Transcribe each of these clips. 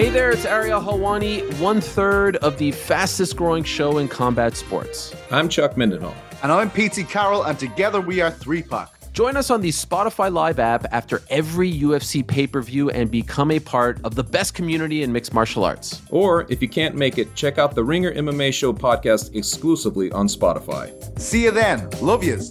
Hey there, it's Ariel Helwani, one third of the fastest growing show in combat sports. I'm Chuck Mindenhall. And I'm PT Carroll, and together we are 3 Pack. Join us on the Spotify Live app after every UFC pay per view and become a part of the best community in mixed martial arts. Or if you can't make it, check out the Ringer MMA Show podcast exclusively on Spotify. See you then. Love yous.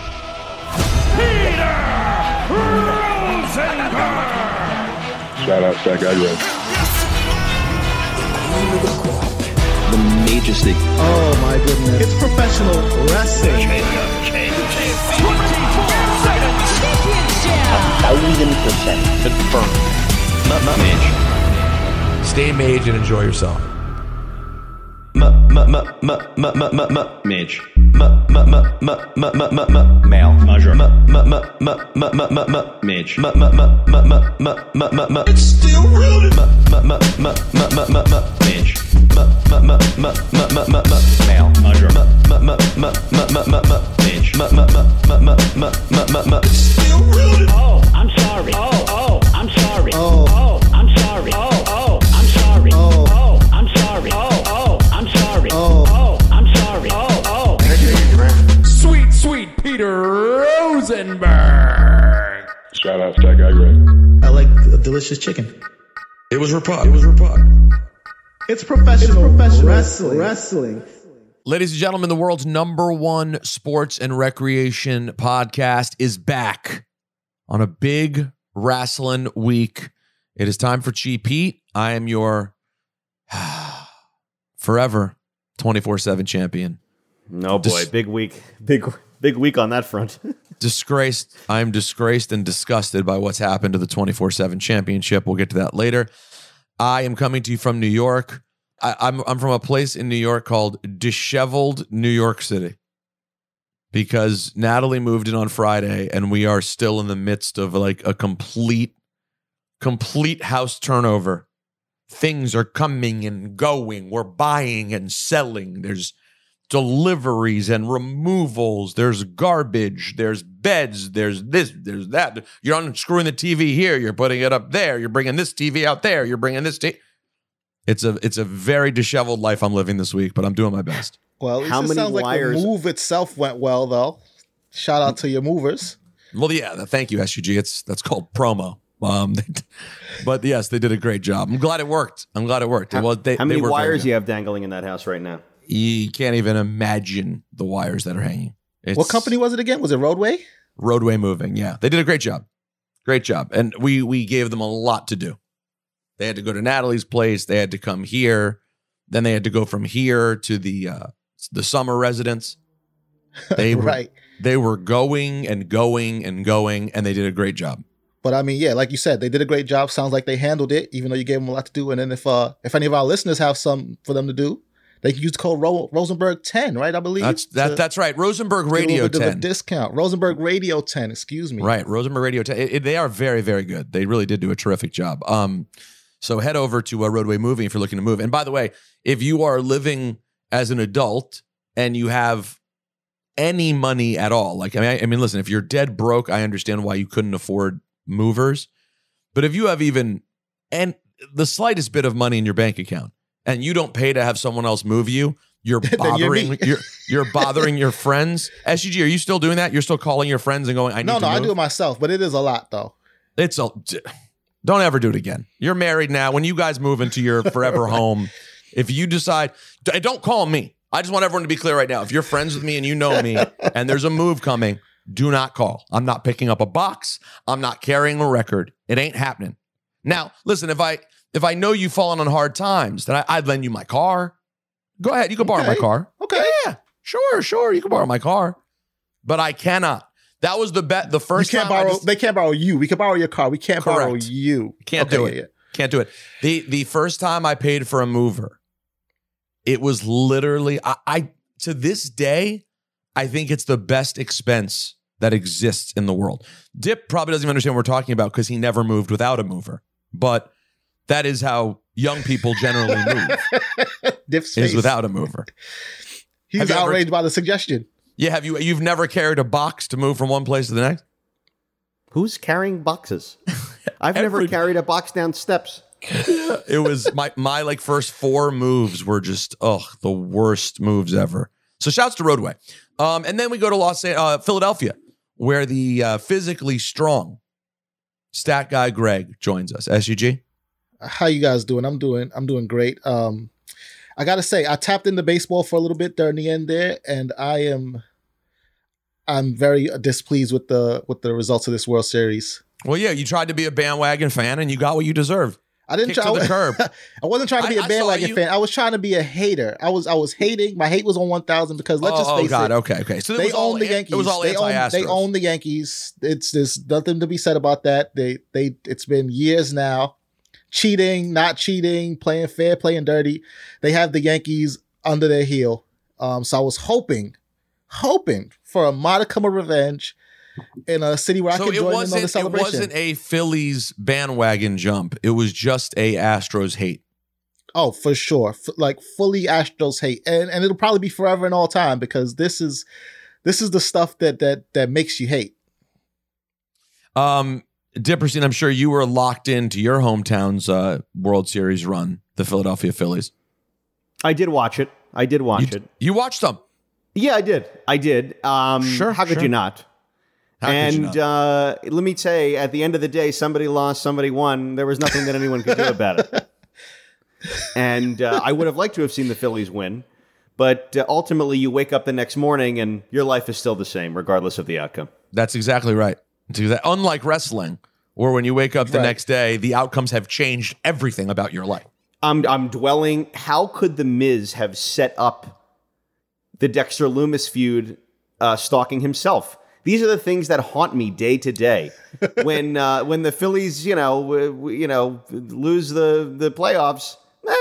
Shout out Stack Aggro. The majesty. Oh my goodness. It's professional wrestling. thousand percent confirmed. Mage. Stay mage and enjoy yourself. Mage. Male. Measure. Mage. It's still rooted. Mage. Male. Measure. Mage. It's still rooted. Oh, I'm sorry. Oh, oh, I'm sorry. Oh, Peter Rosenberg. Shout out Stack Aggro. I like a delicious chicken. It was Rapod. It was Rapod. It's professional, professional wrestling. wrestling. Ladies and gentlemen, the world's number one sports and recreation podcast is back on a big wrestling week. It is time for Cheap Heat. I am your forever 24 7 champion. No boy, Dis- big week, big big week on that front. disgraced. I'm disgraced and disgusted by what's happened to the 24 7 championship. We'll get to that later. I am coming to you from New York. I, I'm, I'm from a place in New York called Disheveled New York City because Natalie moved in on Friday and we are still in the midst of like a complete, complete house turnover. Things are coming and going. We're buying and selling. There's deliveries and removals. There's garbage. There's beds. There's this. There's that. You're unscrewing the TV here. You're putting it up there. You're bringing this TV out there. You're bringing this. T- it's a it's a very disheveled life I'm living this week, but I'm doing my best. Well, at least How it many sounds like wires- the move itself went well, though. Shout out to your movers. Well, yeah. th- Thank you, SUG. It's that's called promo. Um, they but yes, they did a great job. I'm glad it worked. I'm glad it worked. well, they, How many they wires you have dangling in that house right now? You can't even imagine the wires that are hanging. It's what company was it again? Was it Roadway? Roadway Moving. Yeah, they did a great job. Great job. And we we gave them a lot to do. They had to go to Natalie's place. They had to come here. Then they had to go from here to the uh, the summer residence. They were, right. They were going and going and going, and they did a great job. But I mean, yeah, like you said, they did a great job. Sounds like they handled it, even though you gave them a lot to do. And then if uh if any of our listeners have some for them to do, They can use the code Ro- Rosenberg ten, right? I believe That's that. to That's right. Rosenberg Radio little bit of a 10. discount. Rosenberg Radio ten. Excuse me. Right, Rosenberg Radio. 10. It- it- they are very, very good. They really did do a terrific job. Um, so head over to uh, Roadway Movie if you're looking to move. And by the way, if you are living as an adult and you have any money at all, like I mean, I, I mean, listen, if you're dead broke, I understand why you couldn't afford movers. But if you have even and the slightest bit of money in your bank account and you don't pay to have someone else move you, you're bothering you're, you're bothering your friends. SUG, are you still doing that? You're still calling your friends and going, I need No, to no, I do it myself, but it is a lot though. It's a don't ever do it again. You're married now. When you guys move into your forever home, if you decide, don't call me. I just want everyone to be clear right now. If you're friends with me and you know me, and there's a move coming, do not call. I'm not picking up a box. I'm not carrying a record. It ain't happening. Now, listen. If I if I know you've fallen on hard times, then I, I'd lend you my car. Go ahead. You can borrow my car. Okay. Yeah, sure, sure. You can borrow my car, but I cannot. That was the bet. The You first can't time I borrow. just- they can't borrow you. We can borrow your car. We can't borrow you. Can't Okay, do yeah, it. yeah. Can't do it. The the first time I paid for a mover, it was literally I, I to this day, I think it's the best expense that exists in the world. Dip probably doesn't even understand what we're talking about because he never moved without a mover. But that is how young people generally move Dip's is face. without a mover. He's Have you ever- outraged by the suggestion. Yeah, have you you've never carried a box to move from one place to the next? Who's carrying boxes? I've never carried a box down steps. it was my my like first four moves were just oh the worst moves ever. So shouts to Roadway, um, and then we go to Los An- uh, Philadelphia, where the uh, physically strong stat guy Greg joins us. SUG, How you guys doing? I'm doing. I'm doing great. Um, I gotta say, I tapped into baseball for a little bit during the end there, and I am, I'm very displeased with the with the results of this World Series. well, yeah, you tried to be a bandwagon fan and you got what you deserve. I didn't try to the curb. I wasn't trying to be I- a bandwagon you- fan. I was trying to be a hater. I was I was hating. My hate was on one thousand because let's oh, just face it. oh, God, it. okay, okay. So they own the Yankees. It was all they own, they own the Yankees. It's there's nothing to be said about that. They they it's been years now. Cheating, not cheating, playing fair, playing dirty. They have the Yankees under their heel. Um, so I was hoping, hoping for a modicum of revenge in a city where I So could join in on the It wasn't a Phillies bandwagon jump. It was just a Astros hate. Oh, for sure. F- like fully Astros hate. And and it'll probably be forever and all time because this is this is the stuff that that that makes you hate. Um, Dipperstein, I'm sure you were locked into your hometown's uh, World Series run, the Philadelphia Phillies. I did watch it. I did watch You, it. you watched them. Yeah, I did. I did. Um, Sure, How could sure. you not? How and uh, let me say, at the end of the day, somebody lost, somebody won. There was nothing that anyone could do about it. And uh, I would have liked to have seen the Phillies win, but uh, ultimately, you wake up the next morning and your life is still the same, regardless of the outcome. That's exactly right. It's exa- unlike wrestling, where when you wake up the Right. next day, the outcomes have changed everything about your life. I'm I'm dwelling. How could the Miz have set up the Dexter Lumis feud, uh, stalking himself? These are the things that haunt me day to day. when uh, when the Phillies, you know, w- w- you know, lose the the playoffs, eh,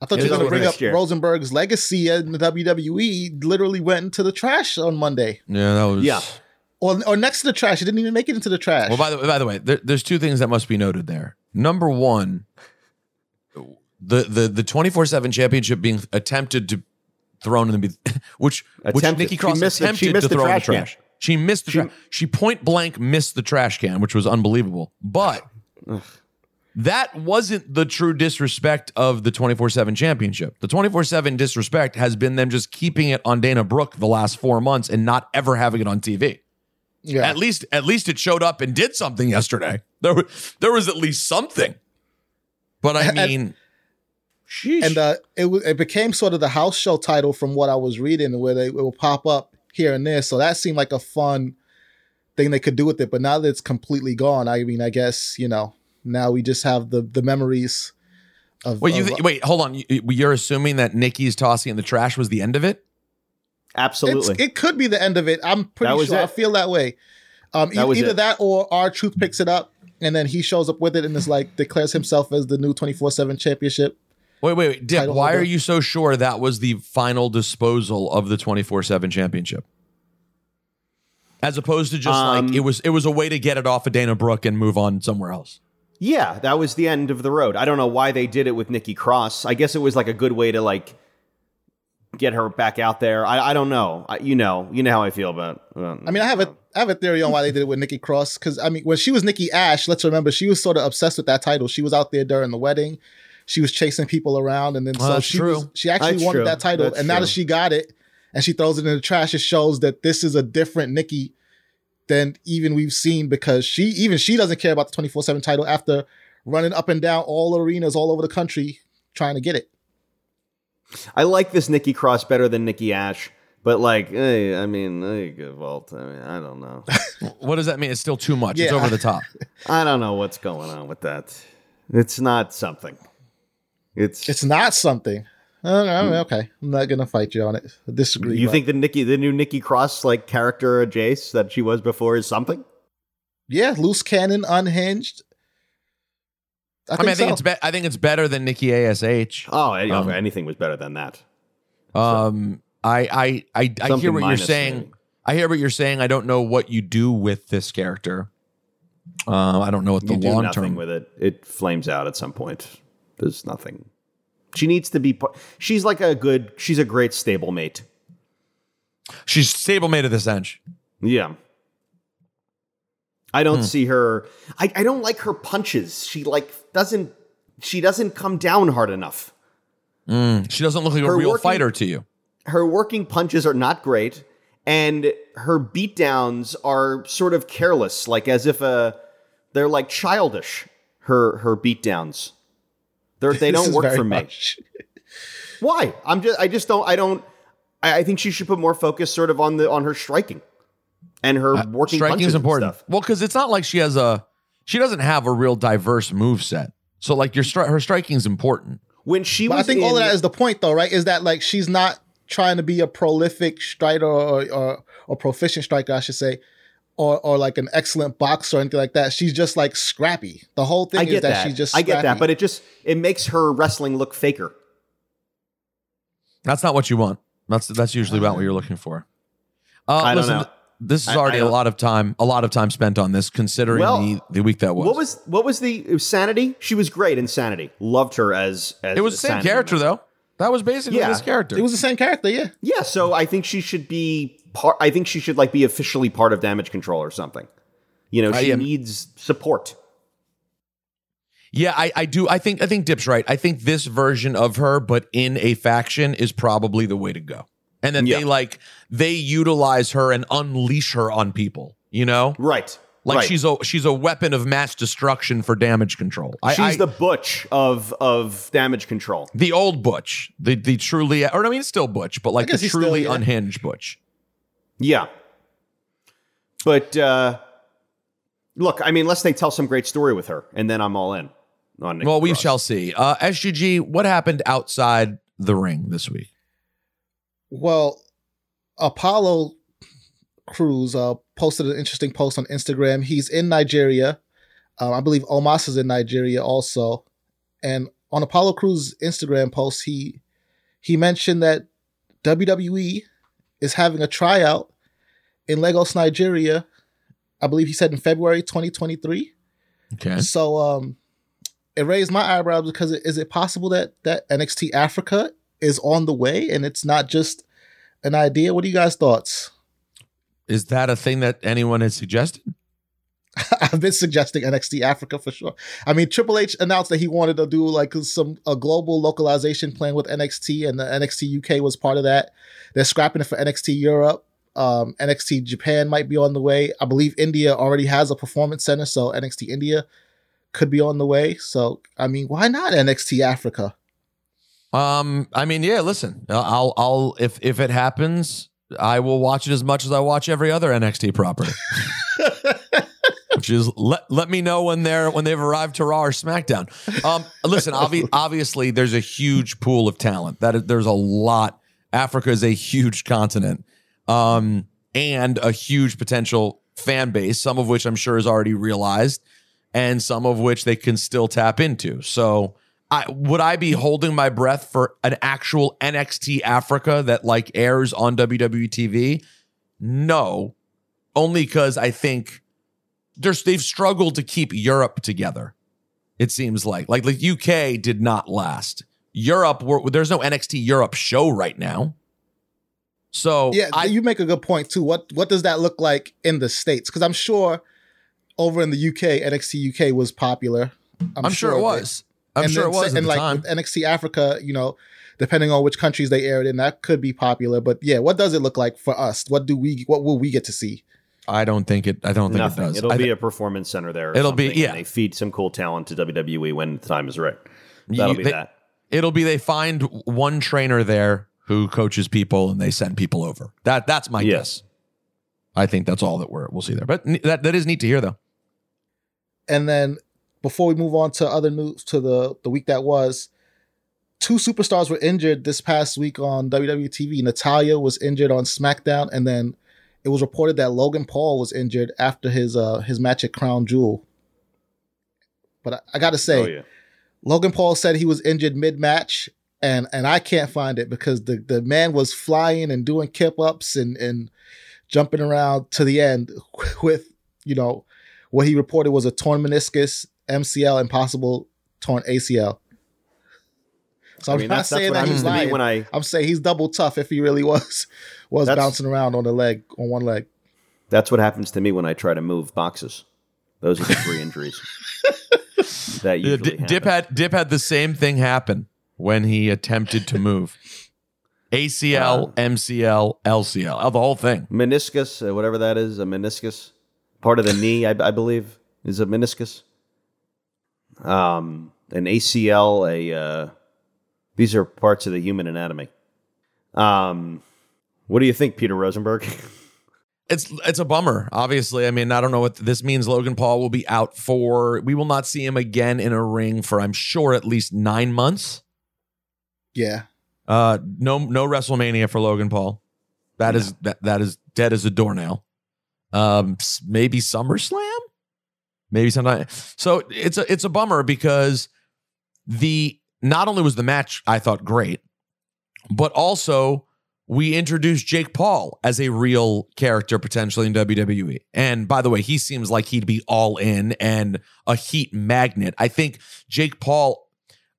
I thought you were going to bring up is, Jared. Rosenberg's legacy in the WWE. Literally went into the trash on Monday, Yeah, that was. Yeah. Or or next to the trash. It didn't even make it into the trash. Well, by the by the way, there, there's two things that must be noted there. Number one, the the the 24 seven championship being attempted to thrown in the which which Nikki She Cross missed the- attempted she missed to the throw in the trash can. She missed the She- trash. She point blank missed the trash can, which was unbelievable. But that wasn't the true disrespect of the 24 7 championship. The 24 7 disrespect has been them just keeping it on Dana Brooke the last four months and not ever having it on TV. Yeah, At least, at least it showed up and did something yesterday. There, was, there was at least something. But I And- mean, sheesh. and uh, it wa- it became sort of the house show title from what I was reading, where they it will pop up here and there. So that seemed like a fun thing they could do with it. But now that it's completely gone, I mean, I guess you know now we just have the the memories of. wait, you of- th- wait, hold on. You- You're assuming that Nikki's tossing in the trash was the end of it? Absolutely. It's, it could be the end of it. I'm pretty That was sure. I feel that way. Um, e- That was either it. that or R-Truth picks it up and then he shows up with it and is like declares himself as the new 24 seven championship Wait, wait, wait. Dip, why holder. are you so sure that was the final disposal of the 24/7 championship? As opposed to just Um, like it was it was a way to get it off of Dana Brooke and move on somewhere else. Yeah, that was the end of the road. I don't know why they did it with Nikki Cross. I guess it was like a good way to like get her back out there. I, I don't know. I, you know, you know how I feel about. Uh, I mean, I have a I have a theory on why they did it with Nikki Cross because I mean, when she was Nikki Ash, let's remember she was sort of obsessed with that title. She was out there during the wedding, she was chasing people around, and then Well, so that's she true. was she actually That's wanted true. that title, That's and now that she got it and she throws it in the trash, it shows that this is a different Nikki than even we've seen because she even she doesn't care about the twenty four seven title after running up and down all arenas all over the country trying to get it. I like this Nikki Cross better than Nikki Ash, but like, hey, I mean, hey, good vault. I mean, I don't know. What does that mean? It's still too much. It's over the top. I don't know what's going on with that. It's not something. It's. It's not something. Uh, okay, I'm not gonna fight you on it. I disagree. you but- think the Nikki, the new Nikki Cross like character Jace that she was before is something? Yeah, loose cannon, unhinged. I, I, think mean, I think so. it's be- I think it's better than Nikki Ash. Oh, any- Um, anything was better than that. Um, I I I, I hear what you're saying. maybe. I hear what you're saying. I don't know what you do with this character. Uh, I don't know what the you do long nothing term. with it. It flames out at some point. There's nothing. She needs to be. par- She's like a good. She's a great stablemate. She's stablemate of this bench. Yeah. I don't Hmm. see her. I, I don't like her punches. She like doesn't. She doesn't come down hard enough. Mm, she doesn't look like a real working- fighter to you. Her working punches are not great, and her beatdowns are sort of careless, like as if a they're like childish. Her her beatdowns. They're, they don't work for me. Why? I'm just. I just don't. I don't. I, I think she should put more focus, sort of, on the on her striking and her working Striking is important. stuff. Well, because it's not like she has a. She doesn't have a real diverse move set. So like your stri- her striking is important. When she But I was think all of that is the point, though, right? Is that like she's not trying to be a prolific striker or or, or proficient striker, I should say, or or like an excellent boxer or anything like that. She's just like scrappy. The whole thing I is that, that. she's just. I get that, but it just it makes her wrestling look faker. That's not what you want. That's that's usually about what you're looking for. Uh, I don't listen, know. Th- This is already I a don't- lot of time. A lot of time spent on this, considering Well, the, the week that was. What was what was the it was Sanity? She was great in Sanity. Loved her as as it was the same Sanity character member. though. That was basically Yeah. his character. it was the same character, yeah. Yeah, so I think she should be part. I think she should like be officially part of Damage Control or something. You know, she needs support. Yeah, I, I do. I think I think Dip's right. I think this version of her, but in a faction, is probably the way to go. And then they like they utilize her and unleash her on people. You know, Right. like right. she's a she's a weapon of mass destruction for damage control. I, she's I- the butch of of Damage Control. the old Butch, the the truly, or I mean, still Butch, but like the he's still, truly yeah. unhinged Butch. Yeah. But uh look, I mean, unless they tell some great story with her, and then I'm all in. On Well, we Cross. shall see. Uh, SGG, what happened outside the ring this week? Well, Apollo Crews uh, posted an interesting post on Instagram. He's in Nigeria. Um, I believe Omos is in Nigeria also. And on Apollo Crews's Instagram post, he he mentioned that WWE is having a tryout in Lagos, Nigeria. I believe he said in February 2023. Okay. So um it raised my eyebrows because it, is it possible that that NXT Africa is on the way and it's not just an idea? What are you guys' thoughts? Is that a thing that anyone has suggested? I've been suggesting NXT Africa for sure. I mean, Triple H announced that he wanted to do like some a global localization plan with NXT, and the NXT UK was part of that. They're scrapping it for NXT Europe. Um, NXT Japan might be on the way. I believe India already has a performance center, so NXT India could be on the way. So, I mean, why not NXT Africa? Um, I mean, yeah. Listen, I'll, I'll, if if it happens, I will watch it as much as I watch every other NXT property. Which is let let me know when they're when they've arrived to Raw or SmackDown. Um, listen, obvi- obviously there's a huge pool of talent. That is, there's a lot. Africa is a huge continent, um, and a huge potential fan base. Some of which I'm sure is already realized, and some of which they can still tap into. So I, would I be holding my breath for an actual NXT Africa that like airs on WWE TV? No, only because I think there's they've struggled to keep Europe together. It seems like like the UK did not last. Europe, we're, there's no NXT Europe show right now. So Yeah, I, you make a good point too. What what does that look like in the states? Because I'm sure over in the UK, NXT UK was popular. I'm, sure, it was. I'm And sure it was say- at and the like time. with NXT Africa, you know, depending on which countries they aired in, that could be popular. But yeah, what does it look like for us? What do we? What will we get to see? I don't think it. I don't think Nothing. it does. It'll I be a performance center there. It'll be- yeah. and They feed some cool talent to WWE when the time is right. That'll You- be they- that. It'll be they find one trainer there who coaches people and they send people over. That that's my guess. I think that's all that we're we'll see there. But that that is neat to hear though. And then before we move on to other news to the the week that was, two superstars were injured this past week on WWE TV. Natalya was injured on SmackDown, and then it was reported that Logan Paul was injured after his uh his match at Crown Jewel. But I, I got to say, Oh yeah. Logan Paul said he was injured mid match, and and I can't find it because the the man was flying and doing kip ups and and jumping around to the end with you know what he reported was a torn meniscus, MCL, and possible torn ACL. So I I'm mean, not that's- that's saying what that he's happens to me lying. when I- I'm saying he's double tough if he really was was bouncing around on the leg on one leg. That's what happens to me when I try to move boxes. Those are the three injuries that Yeah, usually D- Dip had Dip had the same thing happen when he attempted to move. ACL, MCL, LCL, oh, the whole thing. meniscus, uh, whatever that is, a meniscus, part of the knee, I, I believe, is a meniscus. Um, an ACL, a uh, these are parts of the human anatomy. Um, what do you think, Peter Rosenberg? It's it's a bummer. Obviously, I mean, I don't know what this means. Logan Paul will be out for. We will not see him again in a ring for, I'm sure, at least nine months. Yeah. Uh, no, no WrestleMania for Logan Paul. That is that that is dead as a doornail. Um, s- maybe SummerSlam, maybe sometime. So it's a it's a bummer because the not only was the match I thought great, but also we introduced Jake Paul as a real character potentially in WWE. And by the way, he seems like he'd be all in and a heat magnet. I think Jake Paul,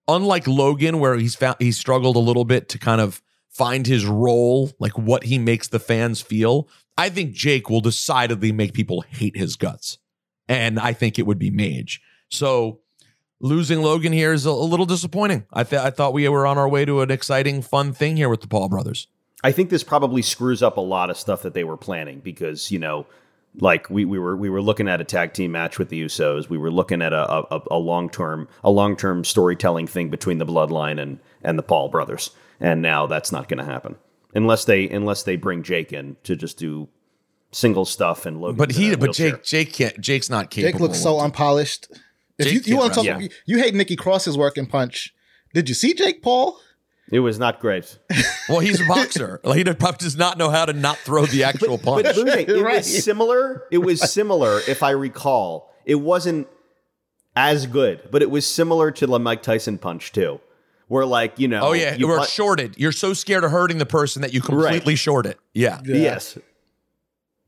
unlike Logan, where he's found he struggled a little bit to kind of find his role, like what he makes the fans feel. I think Jake will decidedly make people hate his guts. And I think it would be Mage. So losing Logan here is a, a little disappointing. I, th- I thought we were on our way to an exciting, fun thing here with the Paul brothers. I think this probably screws up a lot of stuff that they were planning because you know, like we, we were we were looking at a tag team match with the Usos. We were looking at a a, a long term a long term storytelling thing between the Bloodline and and the Paul brothers. And now that's not going to happen unless they unless they bring Jake in to just do single stuff and Logan. But he, but Jake, Jake can't. Jake's not capable. Jake looks so unpolished. If Jake you, you want to talk, wrestle. you, you hate Nikki Cross's work and punch. Did you see Jake Paul? It was not great. Well, he's a boxer. like, he does not know how to not throw the actual punch. But Luke, it Right. was similar. It was similar, if I recall. It wasn't as good, but it was similar to the Mike Tyson punch too, where like you know. oh yeah, you we're pun- shorted. You're so scared of hurting the person that you completely short it. Yeah. Yes.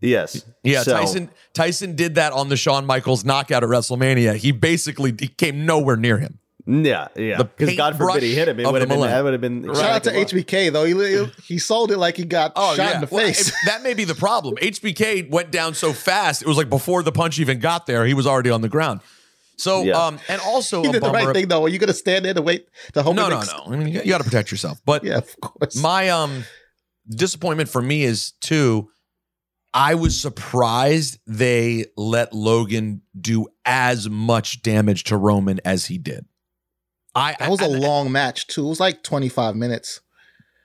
Yes. Yeah, So- Tyson Tyson did that on the Shawn Michaels knockout at WrestleMania. He basically he came nowhere near him. Yeah, yeah. Because God forbid he hit him. It would have been. That would have been. Shout out to HBK though. He he sold it like he got Oh shot yeah, in the Well, face. it- that may be the problem. HBK went down so fast; it was like before the punch even got there, he was already on the ground. So, Yeah. um, and also he a did the right thing though. Are you gonna stand there to wait to hope? no, it no, makes- no. I mean, you got to protect yourself. But Yeah, of course. my um disappointment for me is too I was surprised they let Logan do as much damage to Roman as he did. I that was a I- long match too. It was like twenty five minutes.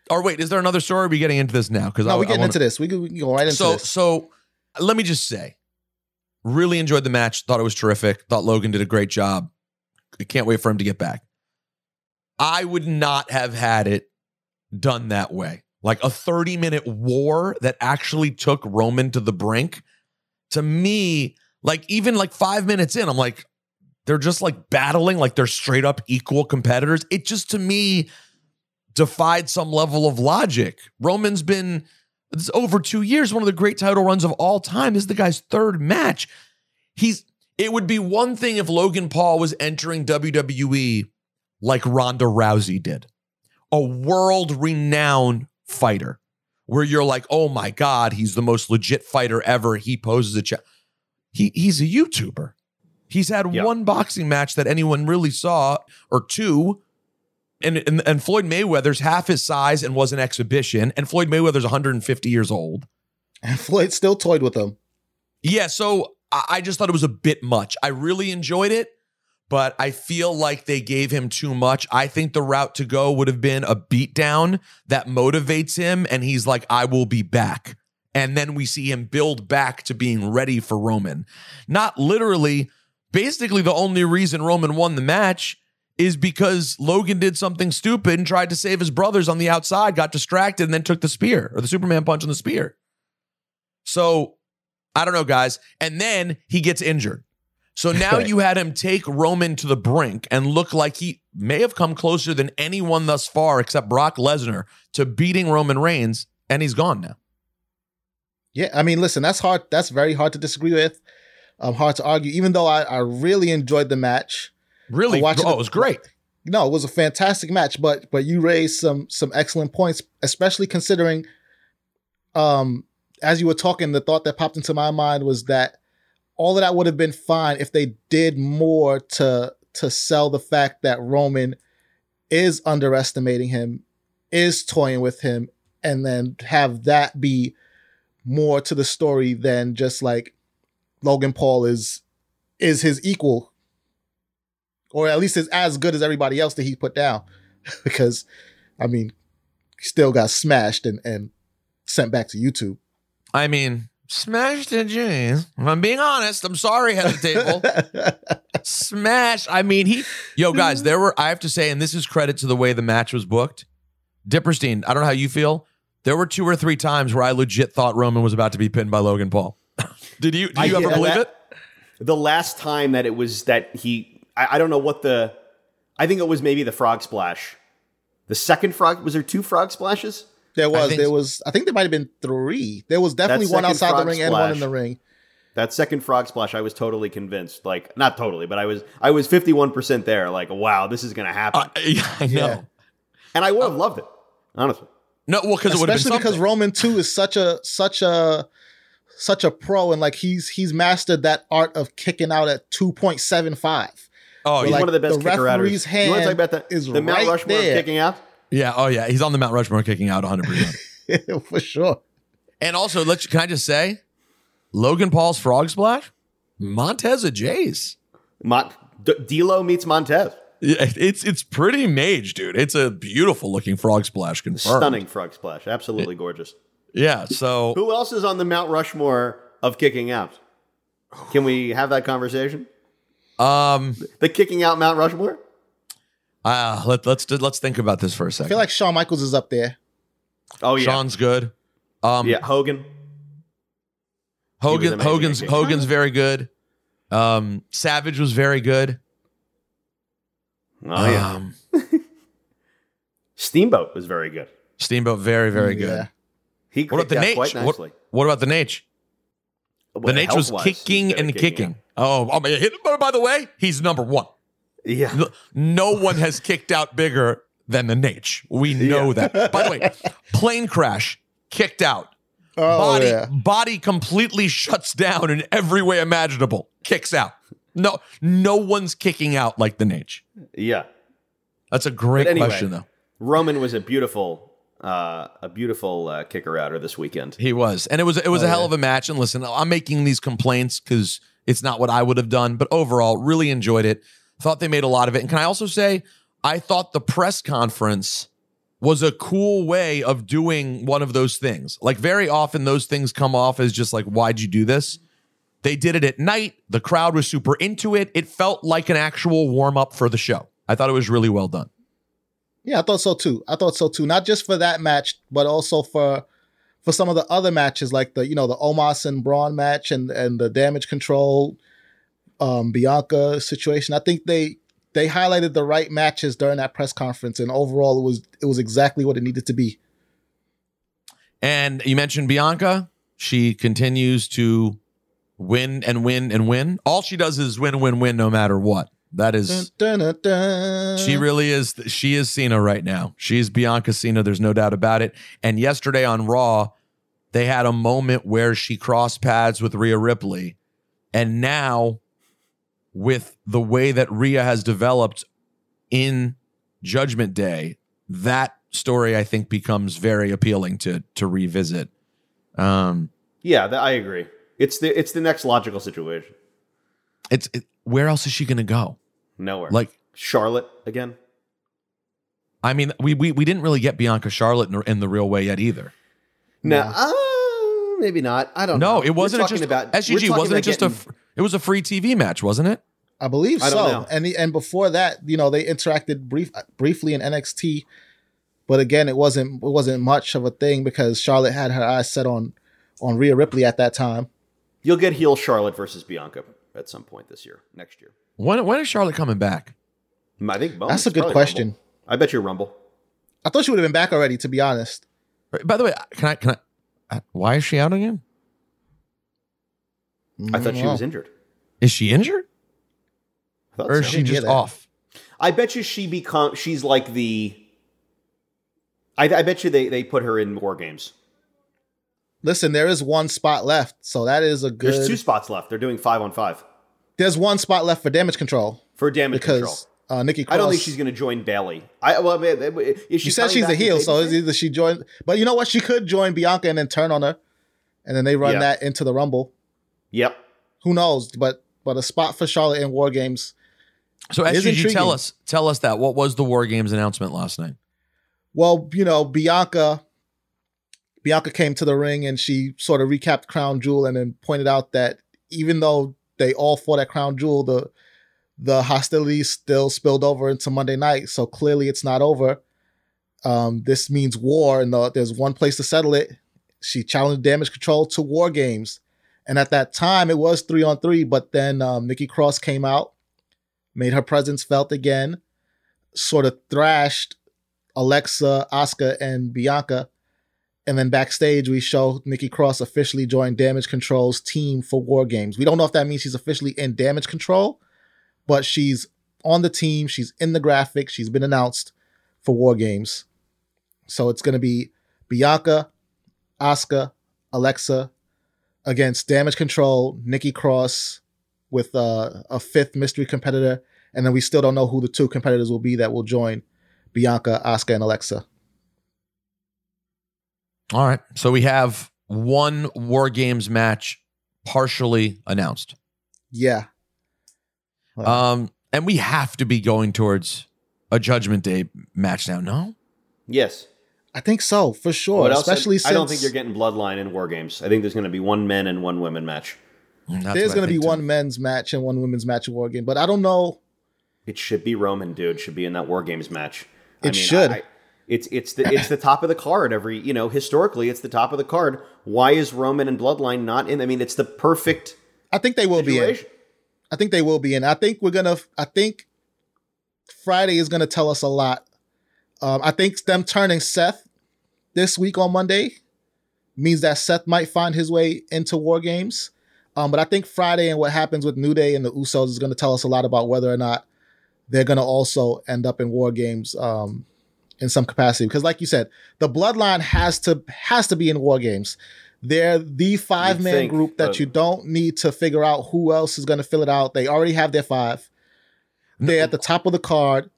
or wait, is there another story? Are we getting into this now? Because No, I, we're getting I wanna- into this. We can, we can go right into so this. so let me just say, really enjoyed the match. Thought it was terrific. Thought Logan did a great job. I can't wait for him to get back. I would not have had it done that way. Like a 30 minute war that actually took Roman to the brink. To me, like even like five minutes in, I'm like, they're just like battling like they're straight up equal competitors. It just to me defied some level of logic. Roman's been over two years, one of the great title runs of all time. This is the guy's third match. He's it would be one thing if Logan Paul was entering WWE like Ronda Rousey did, a world renowned fighter, where you're like, oh my God, he's the most legit fighter ever. He poses a challenge. He, he's a YouTuber. He's had Yeah. one boxing match that anyone really saw, or two. And, and, and Floyd Mayweather's half his size and was an exhibition. And Floyd Mayweather's 150 years old. And Floyd still toyed with him. Yeah, so I I just thought it was a bit much. I really enjoyed it, but I feel like they gave him too much. I think the route to go would have been a beatdown that motivates him, and he's like, I will be back. And then we see him build back to being ready for Roman. Not literally, basically, the only reason Roman won the match is because Logan did something stupid and tried to save his brothers on the outside, got distracted, and then took the spear or the Superman punch on the spear. So I don't know, guys. And then he gets injured. So now you had him take Roman to the brink and look like he may have come closer than anyone thus far except Brock Lesnar to beating Roman Reigns, and he's gone now. Yeah, I mean, listen, that's hard. That's very hard to disagree with. Um, hard to argue. Even though I, I really enjoyed the match. Really? Oh, it was great. No, it was a fantastic match. But but you raised some some excellent points, especially considering, um, as you were talking, the thought that popped into my mind was that all of that would have been fine if they did more to to sell the fact that Roman is underestimating him, is toying with him, and then have that be more to the story than just like Logan Paul is is his equal, or at least is as good as everybody else that he put down. because, I mean, he still got smashed and and sent back to YouTube. I mean, smashed it, jeez. If I'm being honest, I'm sorry, head of the table. Smash. I mean, he, yo, guys, there were, I have to say, and this is credit to the way the match was booked. Dipperstein, I don't know how you feel. There were two or three times where I legit thought Roman was about to be pinned by Logan Paul. did you, did you I- ever yeah, believe that- it? The last time that it was that he, I, I don't know what the, I think it was maybe the frog splash. The second frog, was there two frog splashes? There was, there was, I think there might have been three. There was definitely one outside the frog ring and one in the ring. That second frog splash, I was totally convinced. Like, not totally, but I was, I was 51% there. Like, wow, this is going to happen. Uh, I know. And I would have loved it, honestly. No, well, because it would have been especially because. Roman too is such a such a such a pro and like he's he's mastered that art of kicking out at two point seven five. Oh, He's one of the best kicker referee's outers. You want to talk about the, is the Mount right Rushmore of there. kicking out? Yeah, oh yeah, he's on the Mount Rushmore kicking out 100%. for sure. And also, let's can I just say, Logan Paul's frog splash, Montez a Jace. Mon- D- D'Lo meets Montez. Yeah, it's it's pretty mage, dude. It's a beautiful looking frog splash. Confirmed. Stunning frog splash. Absolutely gorgeous. Yeah. So Who else is on the Mount Rushmore of kicking out? Can we have that conversation? Um, the kicking out Mount Rushmore. Uh, let let's let's think about this for a second. I feel like Shawn Michaels is up there. Oh yeah, Shawn's good. Um, yeah. Hogan. Hogan Hogan's at. Hogan's very good. Um, Savage was very good. Oh yeah. Um, Steamboat was very good. Steamboat very very Yeah. good. He What about the kicked Nate? What, what about the Nate? The Nate was kicking and kicking kicking. Oh, oh, man, hit- by the way, he's number one. Yeah. No- No one has kicked out bigger than the Nate. We know Yeah. that. By the way, plane crash, kicked out. Oh body yeah. body completely shuts down in every way imaginable. Kicks out. No, no one's kicking out like the Nate. Yeah. That's a great anyway, question, though. Roman was a beautiful, uh, a beautiful uh, kicker outer this weekend. He was, and it was it was Oh, a hell yeah. of a match. And listen, I'm making these complaints because it's not what I would have done, but overall, really enjoyed it. Thought they made a lot of it. And can I also say, I thought the press conference was a cool way of doing one of those things. Like very often, those things come off as just like, why'd you do this? They did it at night. The crowd was super into it. It felt like an actual warm up for the show. I thought it was really well done. Yeah, I thought so too. I thought so too. Not just for that match, but also for for some of the other matches, like the you know the Omos and Braun match and and the Damage Control um, Bianca situation. I think they they highlighted the right matches during that press conference, and overall, it was it was exactly what it needed to be. And you mentioned Bianca. She continues to win and win and win. All she does is win, win, win, no matter what. That is, Dun, dun, dun. she really is. She is Cena right now. She's Bianca Cena. There's no doubt about it. And yesterday on Raw, they had a moment where she crossed paths with Rhea Ripley. And now, with the way that Rhea has developed in Judgment Day, that story I think becomes very appealing to to revisit. Um, Yeah, I agree. It's the it's the next logical situation. it's it, where else is she going to go? Nowhere. Like Charlotte again. I mean, we we, we didn't really get Bianca Charlotte in, in the real way yet either. No, uh, maybe not. I don't know. No, it wasn't just about SGG. Wasn't it just a? getting- fr- It was a free TV match, wasn't it? I believe I so. know. And the, and before that, you know, they interacted brief briefly in NXT, but again, it wasn't it wasn't much of a thing because Charlotte had her eyes set on on Rhea Ripley at that time. You'll get heel Charlotte versus Bianca at some point this year, next year. When when is Charlotte coming back? I think well, That's a good probably question. Rumble. I bet you Rumble. I thought she would have been back already, to be honest. By the way, can I can I? uh, Why is she out again? I thought she was injured. Is she injured I thought or is so. she just off? I bet you she become. She's like the. I, I bet you they they put her in war games. Listen, there is one spot left, so that is a good. There's two spots left. They're doing five on five There's one spot left for damage control for damage control. uh, Nikki Cross. I don't think she's going to join Bayley. I well, I mean, is she She said she's a heel, so it's either she joined. But you know what? She could join Bianca and then turn on her, and then they run Yeah. that into the Rumble. Yep. Who knows? But but a spot for Charlotte in War Games. So It is SGG, tell us tell us that. What was the War Games announcement last night? Well, you know, Bianca. Bianca came to the ring and she sort of recapped Crown Jewel and then pointed out that even though they all fought at Crown Jewel, the the hostilities still spilled over into Monday night. So clearly it's not over. Um, this means war, and the, there's one place to settle it. She challenged damage control to war games. And at that time, it was three on three, but then um, Nikki Cross came out, made her presence felt again, sort of thrashed Alexa, Asuka, and Bianca. And then backstage, we show Nikki Cross officially joined Damage Control's team for War Games. We don't know if that means she's officially in Damage Control, but she's on the team. She's in the graphic. She's been announced for War Games. So it's going to be Bianca, Asuka, Alexa against Damage Control, Nikki Cross with uh, a fifth mystery competitor. And then we still don't know who the two competitors will be that will join Bianca, Asuka, and Alexa. All right. So we have one War Games match partially announced. Yeah. Um, and we have to be going towards a Judgment Day match now. No, Yes. I think so, for sure. What? Especially I, since I don't think you're getting Bloodline in War Games. I think there's going to be one men and one women match. Mm, that's there's going to be too. one men's match and one women's match in War Game, but I don't know. It should be Roman, dude. Should be in that War Games match. It should. I- it's it's the it's the top of the card. Every you know historically, it's the top of the card. Why is Roman and Bloodline not in? I mean, it's the perfect. I think they will be in. I think they will be in. I think we're gonna. I think Friday is gonna tell us a lot. Um, I think them turning Seth this week on Monday means that Seth might find his way into War Games. Um, but I think Friday and what happens with New Day and the Usos is going to tell us a lot about whether or not they're going to also end up in War Games um, in some capacity. Because, like you said, the Bloodline has to has to be in War Games. They're the five man group that but- you don't need to figure out who else is going to fill it out. They already have their five. They're at the top of the card.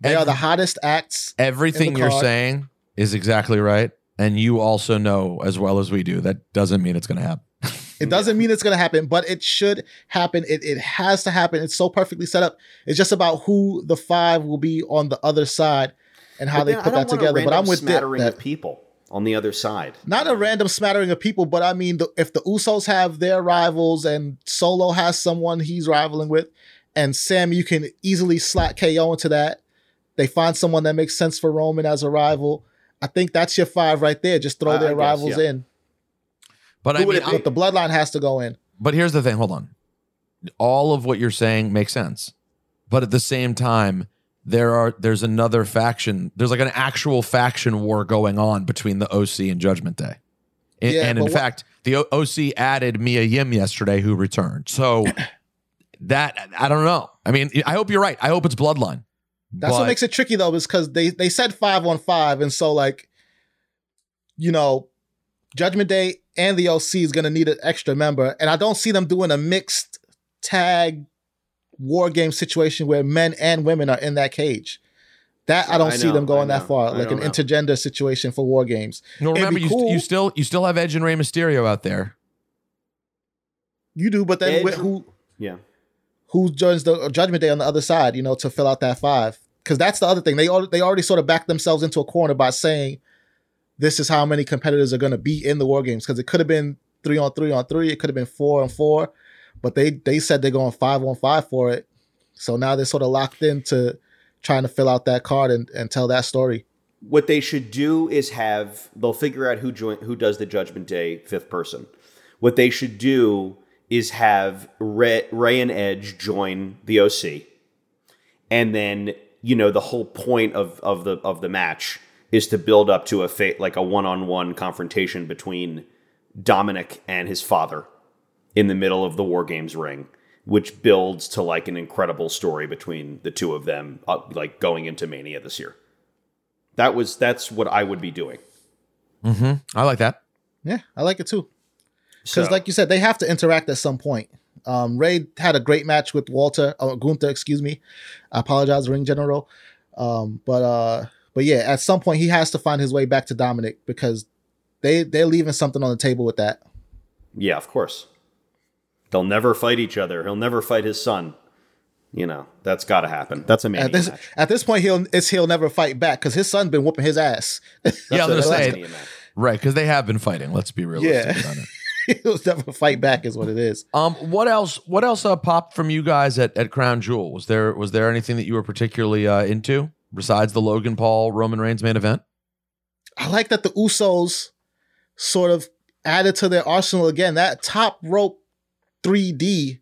They are the hottest acts. Everything in the you're card. saying is exactly right. And you also know as well as we do that doesn't mean it's going to happen. It doesn't mean it's going to happen, but it should happen. It, it has to happen. It's so perfectly set up. It's just about who the five will be on the other side and how But they put that together. But I'm with Dick smattering that of people on the other side. not a random smattering of people, but I mean, the, if the Usos have their rivals and Solo has someone he's rivaling with, and Sam, you can easily slot KO into that. They find someone that makes sense for Roman as a rival. I think that's your five right there. Just throw I- I their guess, rivals yeah. in. But Who I mean, it? But the bloodline has to go in. but here's the thing. Hold on. all of what you're saying makes sense. But at the same time, there are there's another faction. There's like an actual faction war going on between the OC and Judgment Day. And, Yeah, and in but what- fact, the O- OC added Mia Yim yesterday, who returned. So that I don't know. I mean, I hope you're right. I hope it's Bloodline. That's But- what makes it tricky though, is because they they said five on five, and so like, you know, Judgment Day and the OC is gonna need an extra member, and I don't see them doing a mixed tag war game situation where men and women are in that cage. That I don't I see know, them going that far, I like an know. intergender situation for war games. No, remember be you, st- you still you still have Edge and Rey Mysterio out there. You do, but then Edge- who Yeah. who joins the Judgment Day on the other side, you know, to fill out that five. Because that's the other thing. They al- they already sort of backed themselves into a corner by saying this is how many competitors are going to be in the war games. Because it could have been three on three on three, it could have been four on four, but they they said they're going five on five for it. So now they're sort of locked into trying to fill out that card and, and tell that story. What they should do is have they'll figure out who join who does the Judgment Day fifth person. What they should do is have Rey, Rey and Edge join the OC, and then you know the whole point of of the of the match is to build up to a fa- like a one on one confrontation between Dominic and his father in the middle of the War Games ring, which builds to like an incredible story between the two of them, uh, like going into Mania this year. That was that's what I would be doing. Mm-hmm. I like that. Yeah, I like it too. Because, So- like you said, they have to interact at some point. Um, Rey had a great match with Walter, uh, Gunther, excuse me. I apologize, Ring General. Um, but uh, but yeah, at some point he has to find his way back to Dominic because they they're leaving something on the table with that. Yeah, of course. They'll never fight each other. He'll never fight his son. You know that's got to happen. That's a Mania At this match. at this point, he'll it's he'll never fight back because his son's been whooping his ass. yeah, I was gonna say right because they have been fighting. Let's be realistic Yeah. he'll never fight back, is what it is. Um, what else? What else uh, popped from you guys at, at Crown Jewel? Was there was there anything that you were particularly uh, into besides the Logan Paul Roman Reigns main event? I like that the Usos sort of added to their arsenal again. That top rope 3D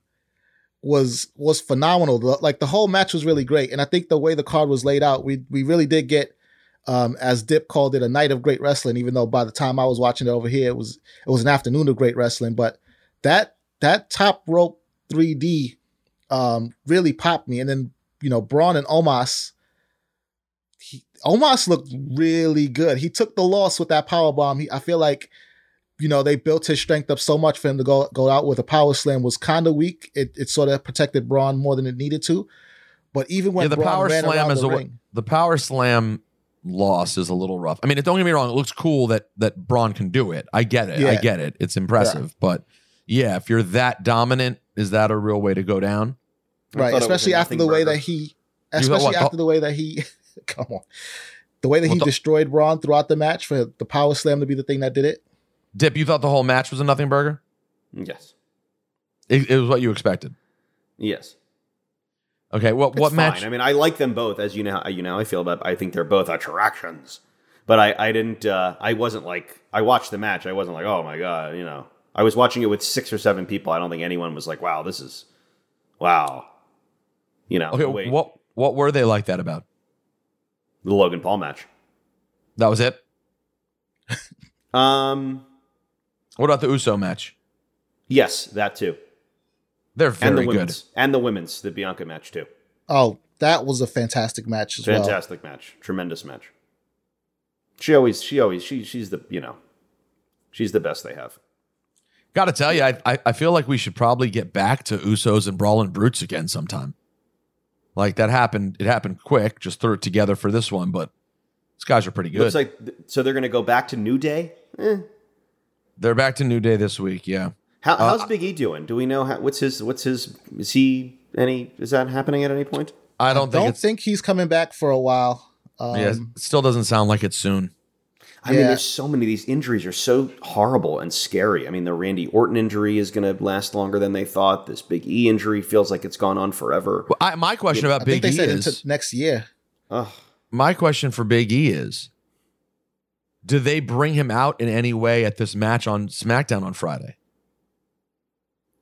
was was phenomenal. The- Like the whole match was really great, and I think the way the card was laid out, we we really did get, um, as Dip called it, a night of great wrestling. Even though by the time I was watching it over here, it was it was an afternoon of great wrestling. But that that top rope 3D um, really popped me, and then you know Braun and Omos he, Omos looked really good. He took the loss with that power bomb. He, I feel like, you know, they built his strength up so much for him to go go out with a power slam was kind of weak. It, it sort of protected Braun more than it needed to. But even when yeah, the Braun power slam is the a ring, the power slam loss is a little rough. I mean, don't get me wrong; it looks cool that that Braun can do it. I get it. I get it. It's impressive, but yeah, if you're that dominant, is that a real way to go down? right? thought it was a Especially after the nothing way that he, especially after the way that he, come on, the way that he the- destroyed Braun throughout the match for the power slam to be the thing that did it. Dip, you thought the whole match was a nothing burger? Yes. It, it was what you expected. Yes. Okay, what It's what fine. match? I mean, I like them both, as you know. You know, I feel about. I think they're both attractions, but I, I didn't. Uh, I wasn't like. I watched the match. I wasn't like, oh my god, you know. I was watching it with six or seven people. I don't think anyone was like, wow, this is, wow. You know, okay, way- what what were they like that about? the Logan Paul match. That was it. Um, What about the Uso match? yes, that too, They're and very the good. women's, and the women's, the Bianca match too. Oh, that was a fantastic match as well. Fantastic match, tremendous match. She always, she always, she, she's the, you know, she's the best they have. Got to tell you, I, I I feel like we should probably get back to Usos and Brawling Brutes again sometime. Like that happened. It happened quick. Just threw it together for this one, but these guys are pretty good. Looks like so they're going to go back to New Day. Eh. They're back to New Day this week. Yeah. How, Uh, how's Big E doing? Do we know how, what's his what's his is he any is that happening at any point? I don't think Don't think he's coming back for a while. Um, yeah, it still doesn't sound like it's soon. I mean, there's so many. These injuries are so horrible and scary. I mean, the Randy Orton injury is going to last longer than they thought. This Big E injury feels like it's gone on forever. Well, I, my question I about think Big they E said is into next year. Ugh. my question for Big E is: Do they bring him out in any way at this match on SmackDown on Friday?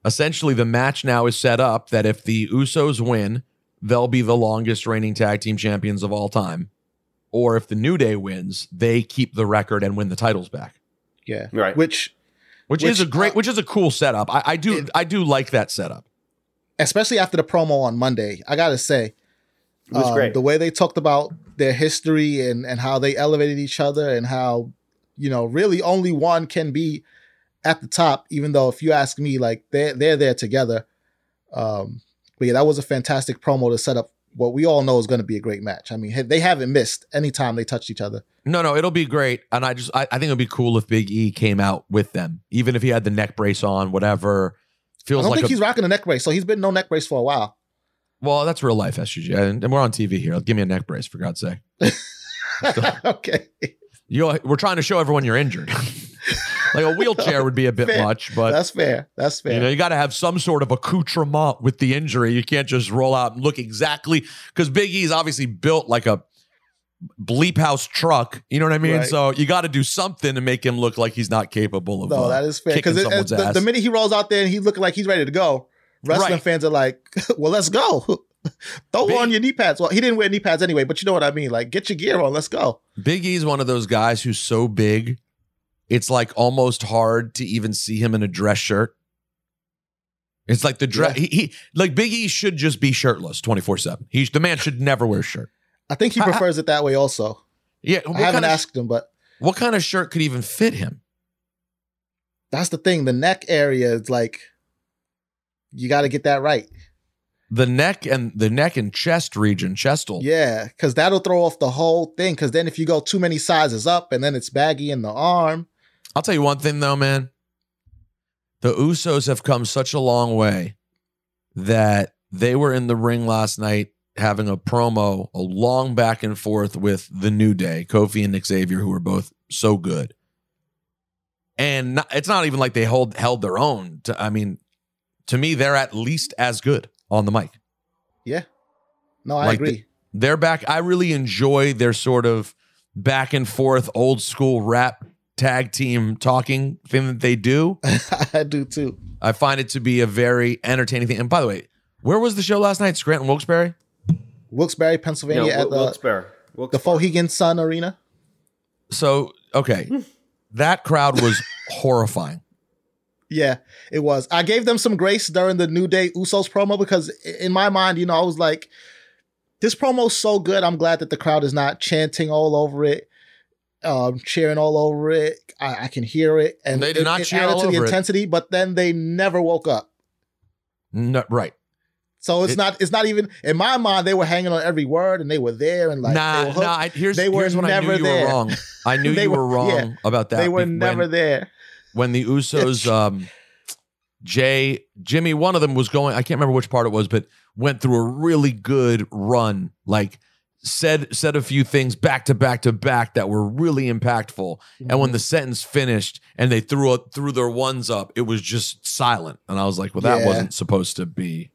Essentially the match now is set up that if the Usos win, they'll be the longest reigning tag team champions of all time. Or if the New Day wins, they keep the record and win the titles back. Yeah. Right. Which, Which, is a great, uh, which is a cool setup. I, I do, I do like that setup. especially after the promo on Monday, I gotta say, It was um, great. The way they talked about their history and and how they elevated each other and how you know really only one can be at the top. Even though if you ask me, like they're they're there together. Um, but yeah, that was a fantastic promo to set up what we all know is going to be a great match. I mean, they haven't missed any time they touched each other. No, no, it'll be great. And I just, I, I think it'd be cool if Big E came out with them, even if he had the neck brace on, whatever. I Feels don't like think a, he's rocking a neck brace, so he's been no neck brace for a while. well, that's real life SGG, and, and we're on TV here. Give me a neck brace for God's sake. okay, You, we're trying to show everyone you're injured. like a wheelchair would be a bit Fair. much, but that's fair. That's fair. You know, you got to have some sort of accoutrement with the injury. You can't just roll out and look exactly because Big E's obviously built like a bleep house truck. You know what I mean? Right. So you got to do something to make him look like he's not capable of. No, uh, that is fair because the, the minute he rolls out there and he's looking like he's ready to go, wrestling Right. fans are like, "Well, let's go." Throw Big- on your knee pads. Well, he didn't wear knee pads anyway, but you know what I mean. Like, get your gear on. Let's go. Big E's one of those guys who's so big, it's like almost hard to even see him in a dress shirt. It's like the dress. Yeah. He, he like Big E should just be shirtless twenty four seven. He's the man should never wear a shirt. I think he prefers it that way. Also, Yeah, I haven't of asked him, but what kind of shirt could even fit him? that's the thing. The neck area is like, you got to get that right. the neck and the neck and chest region, chestal. Yeah, because that'll throw off the whole thing. Because then if you go too many sizes up, and then it's baggy in the arm. I'll tell you one thing though, man. The Usos have come such a long way that they were in the ring last night having a promo, a long back and forth with the New Day, Kofi and Nick Xavier, who were both so good. And not, it's not even like they hold held their own. To, I mean, to me, they're at least as good on the mic. Yeah, no, I Like agree. They're back. I really enjoy their sort of back and forth, old school rap tag team talking thing that they do. I do too. I find it to be a very entertaining thing. And by the way, where was the show last night? Scranton Wilkes-Barre? Wilkes-Barre, You Pennsylvania, know, at the Wilkes-Barre. the Wilkes-Barre. Mohegan Sun Arena. So, okay. that crowd was horrifying. Yeah, it was. I gave them some grace during the New Day Usos promo because in my mind, you know, I was like, this promo's so good. I'm glad that the crowd is not chanting all over it, um, cheering all over it. I, I can hear it, and They did it- not it cheer added to the over it. intensity. But then they never woke up. No, right. So it's It- not. It's not even in my mind. They were hanging on every word, and they were there, and like they nah, were hooked. nah. I- Here's, They were here's when I knew you there. were wrong. I knew They you were were- wrong yeah. about that. they were be- never there. when the Usos, um, Jay, Jimmy, one of them was going, I can't remember which part it was, but went through a really good run. Like said said a few things back to back to back that were really impactful. And when the sentence finished and they threw it threw their ones up, it was just silent. And I was like, well, that Yeah. wasn't supposed to be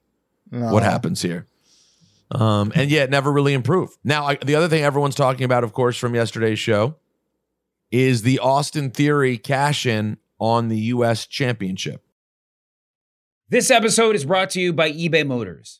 No. what happens here. Um, and yet never really improved. Now, I, the other thing everyone's talking about, of course, from yesterday's show is the Austin Theory cash in on the U.S. Championship. This episode is brought to you by eBay Motors.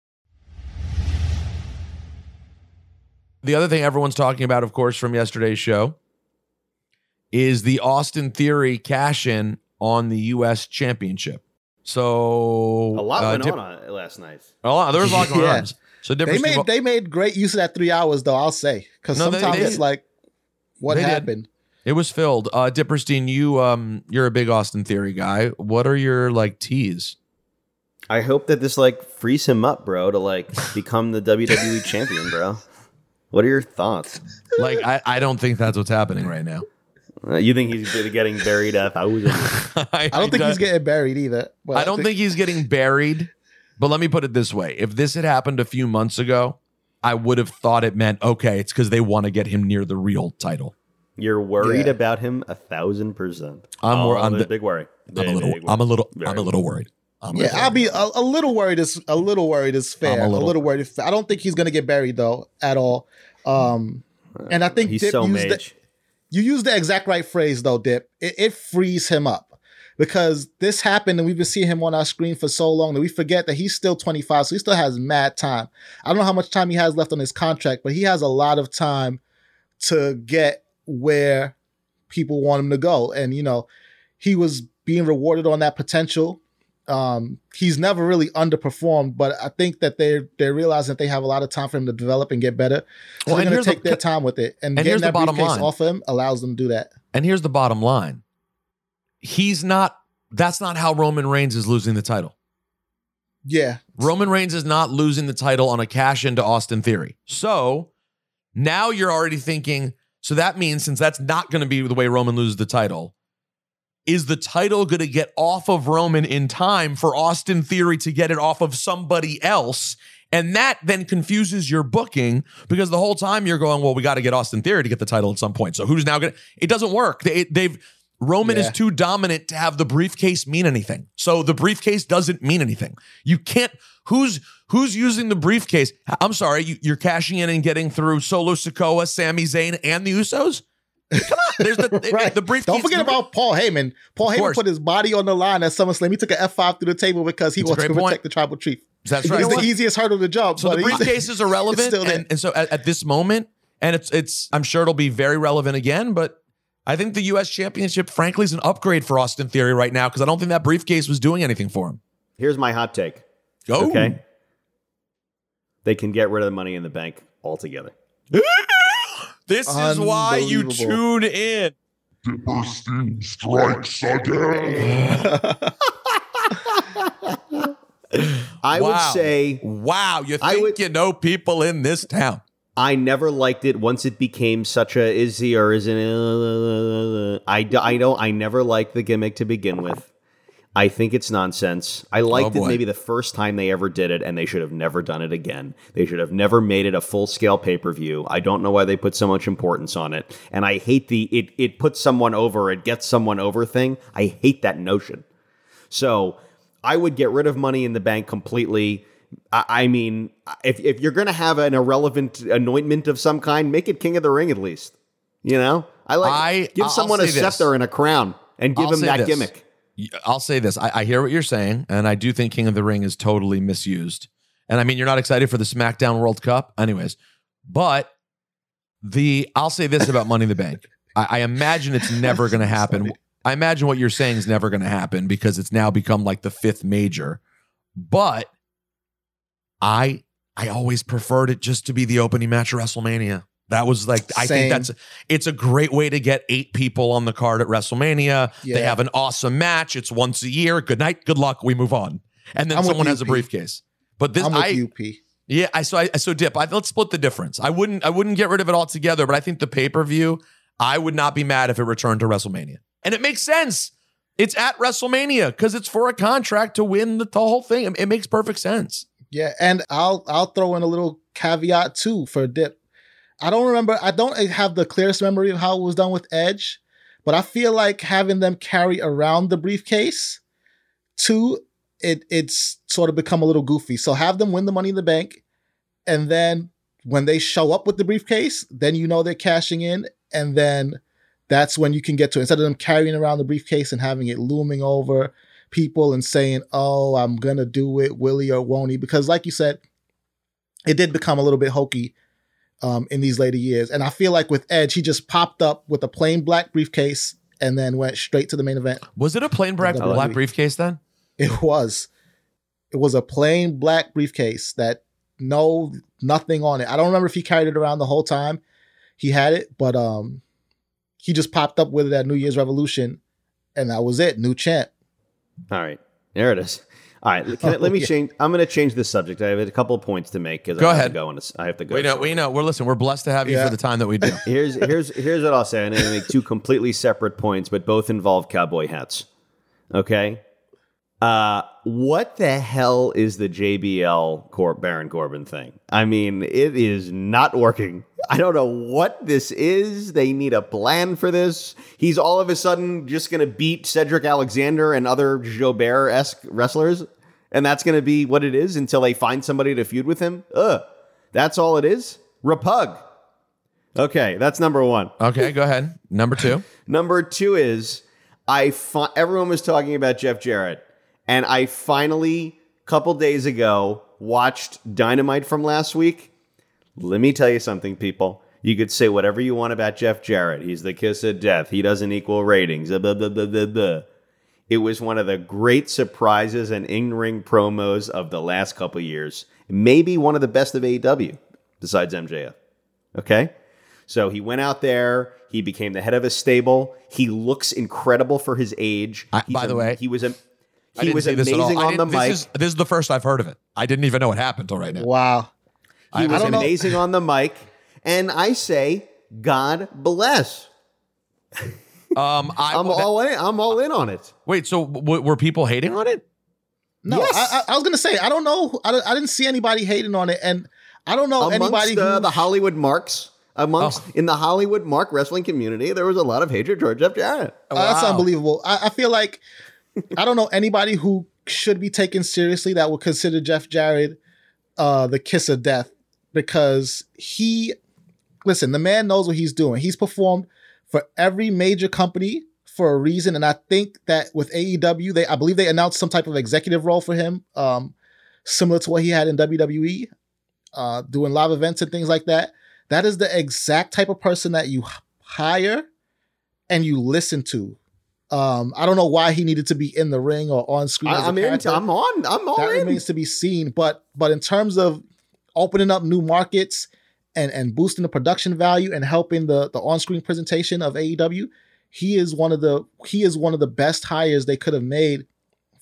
The other thing everyone's talking about, of course, from yesterday's show is the Austin Theory cash in on the U.S. Championship. So A lot uh, went Dip- on, on last night. A lot. There was a lot going Yeah. on. So They made Steve- they made great use of that three hours though. I'll say because No, sometimes they- it's like, what they did. happened? It was filled. Uh Dipperstein, you um you're a big Austin Theory guy. What are your like teas? I hope that this like frees him up, bro, to like become the WWE champion, bro. What are your thoughts? Like I, I don't think that's what's happening right now. Uh, you think he's getting buried a thousand? I, I don't think he's getting buried either. But I don't think he's getting buried. But let me put it this way: if this had happened a few months ago, I would have thought it meant okay, it's because they want to get him near the real title. You're worried Yeah. about him a thousand percent. I'm oh, wor- I'm there's the- big worry. I'm a Big, little, big I'm a little, I'm a little worried. I'm Yeah, little I'll be a, a little worried. Is a little worried is fair. A A little- little, worried. Is fair. I don't think he's gonna get buried though at all. Um, and I think He's Dip so used the, you used the exact right phrase though, Dip. It, it frees him up because this happened and we've been seeing him on our screen for so long that we forget that he's still 25, so he still has mad time. I don't know how much time he has left on his contract, but he has a lot of time to get where people want him to go. And you know, he was being rewarded on that potential. Um, he's never really underperformed, but I think that they're they're realizing that they have a lot of time for him to develop and get better. So Well, they're gonna the- take their time with it. And, and getting here's the that bottom briefcase line. off him allows them to do that. And here's the bottom line: he's not. That's not how Roman Reigns is losing the title. Yeah. Roman Reigns is not losing the title on a cash into Austin Theory. So now you're already thinking. So that means since that's not going to be the way Roman loses the title, is the title going to get off of Roman in time for Austin Theory to get it off of somebody else? And that then confuses your booking because the whole time you're going, well, we got to get Austin Theory to get the title at some point. So who's now going to? It doesn't work. They, they've Roman is too dominant to have the briefcase mean anything. So the briefcase doesn't mean anything. You can't. Who's who's using the briefcase? I'm sorry, you, you're cashing in and getting through Solo Sikoa, Sami Zayn, and the Usos. Come on, there's the right. the briefcase. Don't forget about Paul Heyman. Paul Of Heyman course. put his body on the line at SummerSlam. He took an F5 through the table because he That's a wants to great point. protect the tribal chief. That's right. It's right. the easiest hurdle to jump. So but the he's- briefcase is it's irrelevant, still and, and so at, at this moment, and it's it's I'm sure it'll be very relevant again. But I think the U.S. Championship, frankly, is an upgrade for Austin Theory right now because I don't think that briefcase was doing anything for him. Here's my hot take. Go. Okay. They can get rid of the money in the bank altogether. This is why you tune in. strikes again. I Wow. would say Wow, you I think would- you know people in this town? I never liked it once it became such a is he or isn't uh, I don't I never liked the gimmick to begin with. I think it's nonsense. I liked it oh, maybe the first time they ever did it, and they should have never done it again. They should have never made it a full scale pay per view. I don't know why they put so much importance on it, and I hate the it it puts someone over, it gets someone over thing. I hate that notion. So I would get rid of Money in the Bank completely. I, I mean, if if you're gonna have an irrelevant anointment of some kind, make it King of the Ring at least. You know, I like I- give I'll someone a this. scepter and a crown and give I'll him that this. gimmick. I'll say this. I, I hear what you're saying, and I do think King of the Ring is totally misused. And I mean, you're not excited for the SmackDown World Cup, anyways. But the I'll say this about Money in the Bank. I, I imagine it's never going to happen. I imagine what you're saying is never going to happen because it's now become like the fifth major. But I I always preferred it just to be the opening match of WrestleMania. That was like I Same. think that's it's a great way to get eight people on the card at WrestleMania. They have an awesome match. It's once a year. Good night, good luck. We move on, and then I'm someone has a briefcase. But this, I Yeah, I so I so dip. I, let's split the difference. I wouldn't I wouldn't get rid of it altogether, but I think the pay per view, I would not be mad if it returned to WrestleMania, and it makes sense. It's at WrestleMania because it's for a contract to win the, the whole thing. It, it makes perfect sense. Yeah, and I'll I'll throw in a little caveat too for Dip. I don't remember. I don't have the clearest memory of how it was done with Edge, but I feel like having them carry around the briefcase, too, it it's sort of become a little goofy. So have them win the Money in the Bank, and then when they show up with the briefcase, then you know they're cashing in, and then that's when you can get to it. instead of them carrying around the briefcase and having it looming over people and saying, "Oh, I'm gonna do it, Willie or won't he?" Because, like you said, it did become a little bit hokey um, in these later years. And I feel like with Edge, he just popped up with a plain black briefcase and then went straight to the main event. Was it a plain black, black briefcase then? It was. It was a plain black briefcase that no nothing on it. I don't remember if he carried it around the whole time he had it, but um he just popped up with it at New Year's Revolution, and that was it. New champ. All right, there it is. All right, can I- let me Oh, yeah. change. I'm going to change the subject. I have a couple of points to make because Go I have ahead. To go on a- I have to go. We know, we know. We're listen. We're blessed to have you Yeah. for the time that we do. Here's here's here's what I'll say. I'm going to make two completely separate points, but both involve cowboy hats. Okay. Uh, what the hell is the JBL Cor- Baron Corbin thing? I mean, it is not working. I don't know what this is. They need a plan for this. He's all of a sudden just going to beat Cedric Alexander and other Jobber esque wrestlers, and that's going to be what it is until they find somebody to feud with him. Ugh, that's all it is. Repug. Okay, that's number one. Okay, go ahead. Number two. Number two is I fi- everyone was talking about Jeff Jarrett, and I finally, a couple days ago, watched Dynamite from last week. Let me tell you something, people. You could say whatever you want about Jeff Jarrett. He's the kiss of death. He doesn't equal ratings. Blah, blah, blah. It was one of the great surprises and in-ring promos of the last couple years. Maybe one of the best of AEW, besides MJF. Okay? So he went out there. He became the head of a stable. He looks incredible for his age. He's by the a- way, he was a I he was this amazing on the didn't- this mic. Is, this is the first I've heard of it. I didn't even know what happened until right now. Wow. He I- was I amazing on the mic, and I say, God bless. Um, I, I'm all in. I'm all in on it. Wait, so w- were people hating on it? No, I, I, I was gonna say I don't know. I, I didn't see anybody hating on it, and I don't know Amongst anybody uh, who the Hollywood marks, amongst Oh. in the Hollywood mark wrestling community, there was a lot of hatred towards Jeff Jarrett. Uh, That's unbelievable. I, I feel like I don't know anybody who should be taken seriously that would consider Jeff Jarrett uh, the kiss of death because he, listen, the man knows what he's doing. He's performed for every major company for a reason, and I think that with AEW, they I believe they announced some type of executive role for him, um, similar to what he had in WWE, uh, doing live events and things like that. That is the exact type of person that you hire and you listen to. Um, I don't know why he needed to be in the ring or on screen. I- as a I'm in. character. I'm on. I'm all That in. remains to be seen. But but in terms of opening up new markets and and boosting the production value and helping the the on screen presentation of AEW, he is one of the he is one of the best hires they could have made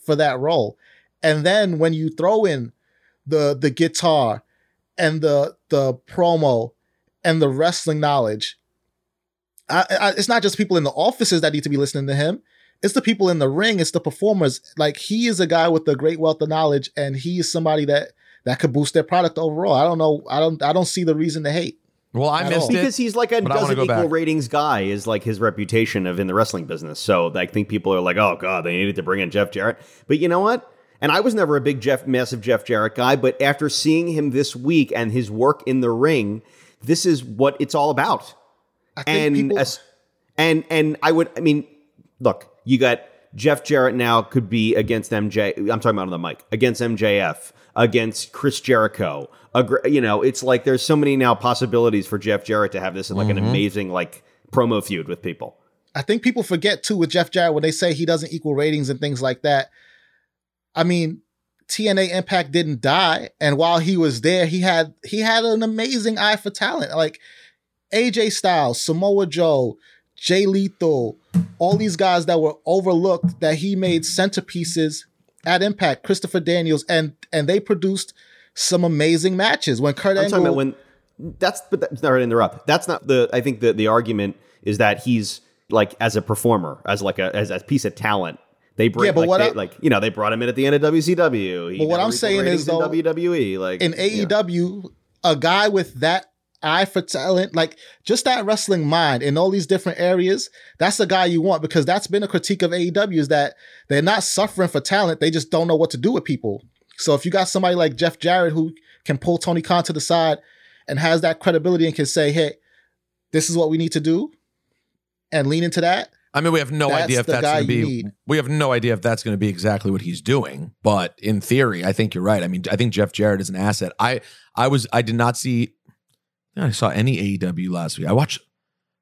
for that role. And then when you throw in the the guitar and the the promo and the wrestling knowledge, I, I, it's not just people in the offices that need to be listening to him. It's the people in the ring. It's the performers. Like he is a guy with a great wealth of knowledge, and he is somebody that that could boost their product overall. I don't know. I don't. I don't see the reason to hate. Well, I At missed all. it because he's like a but doesn't equal back. ratings guy is like his reputation of in the wrestling business. So I think people are like, oh god, they needed to bring in Jeff Jarrett. But you know what? And I was never a big Jeff, massive Jeff Jarrett guy. But after seeing him this week and his work in the ring, this is what it's all about. And people- as, and and I would, I mean, look, you got Jeff Jarrett now could be against MJ. I'm talking about on the mic against MJF, against Chris Jericho. Agr- You know, it's like there's so many now possibilities for Jeff Jarrett to have this in like an Mhm. amazing like promo feud with people. I think people forget too with Jeff Jarrett when they say he doesn't equal ratings and things like that. I mean, TNA Impact didn't die, and while he was there, he had he had an amazing eye for talent. Like AJ Styles, Samoa Joe, Jay Lethal, all these guys that were overlooked that he made centerpieces at Impact. Christopher Daniels, and and they produced some amazing matches. When Kurt I'm Angle talking about when that's but that's not to interrupt. That's not the I think the the argument is that he's like as a performer, as like a as a piece of talent. They bring Yeah, but like, what they- I- like you know they brought him in at the end of WCW. He But what I'm saying is, though, WWE like in yeah. AEW, a guy with that eye for talent, like just that wrestling mind in all these different areas, that's the guy you want because that's been a critique of AEW is that they're not suffering for talent, they just don't know what to do with people. So if you got somebody like Jeff Jarrett who can pull Tony Khan to the side and has that credibility and can say, "Hey, this is what we need to do," and lean into that, I mean, we have no That's idea if that's going to be. need. We have no idea if that's going to be exactly what he's doing. But in theory, I think you're right. I mean, I think Jeff Jarrett is an asset. I I was I did not see. I, saw any AEW last week. I watched.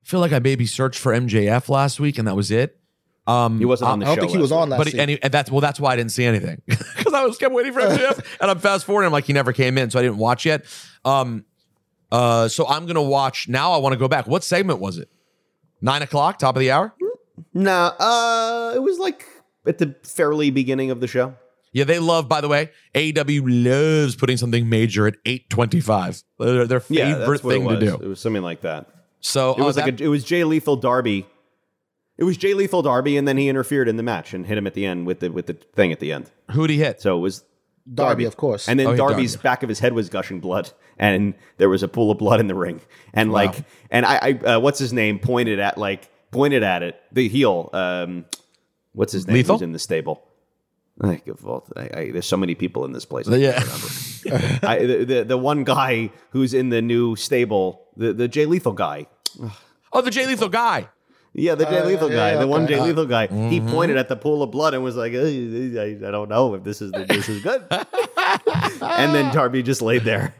I feel like I maybe searched for MJF last week, and that was it. Um, He wasn't on the I don't show think he was last on last but week. he, and, he- and that's well, that's why I didn't see anything because I was kept waiting for MJF, and I'm fast forwarding. I'm like, he never came in, so I didn't watch yet. Um, uh, so I'm gonna watch now. I want to go back. What segment was it? Nine o'clock, top of the hour. Nah, uh, it was like at the fairly beginning of the show. Yeah, they love. By the way, AEW loves putting something major at eight twenty-five. Their, their Yeah, favorite that's what thing it was. to do. It was something like that. So It was uh, like that- a, it was Jay Lethal Darby. It was Jay Lethal Darby, and then he interfered in the match and hit him at the end with the with the thing at the end. who'd he hit? So it was Darby, of course. And then Oh, Darby's Darby. back of his head was gushing blood, and there was a pool of blood in the ring. And Wow. like, and I, I uh, what's his name pointed at like pointed at it. The heel, um, what's his name? Lethal? Who's in the stable? I, I, I, there's so many people in this place. Yeah. I, the, the the one guy who's in the new stable, the the Jay Lethal guy. oh, the Jay Lethal guy. Yeah, the Jay Uh, Lethal yeah, guy, yeah, the one okay. Jay Lethal guy. He Mm-hmm. pointed at the pool of blood and was like, "Uh, I, I don't know if this is this is good." and then Darby just laid there.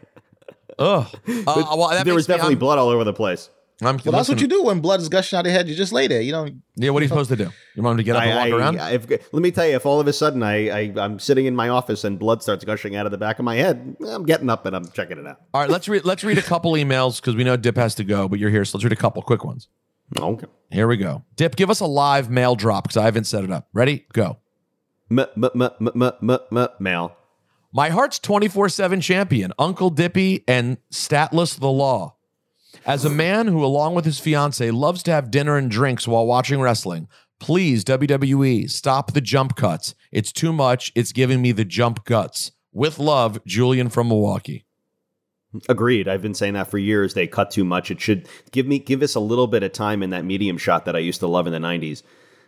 Ugh. Uh, well, there was makes me- definitely blood all over the place. I'm, well, that's what you do when blood is gushing out of your head. You just lay there. You don't. Yeah, what are you supposed to do? You want him to get up and walk I, around? I, if, let me tell you, if all of a sudden I, I I'm sitting in my office and blood starts gushing out of the back of my head, I'm getting up and I'm checking it out. All right, let's read. Let's read a couple emails because we know Dip has to go, but you're here, so let's read a couple quick ones. Okay. Here we go. Dip, give us a live mail drop because I haven't set it up. Ready? Go. M- m- m- m- m- m- m- Mail. My heart's 24 7 champion, Uncle Dippy and Statless the Law. As a man who, along with his fiance, loves to have dinner and drinks while watching wrestling, please, WWE, stop the jump cuts. It's too much. It's giving me the jump guts. With love, Julian from Milwaukee. Agreed. I've been saying that for years. They cut too much. It should give me give us a little bit of time in that medium shot that I used to love in the '90s.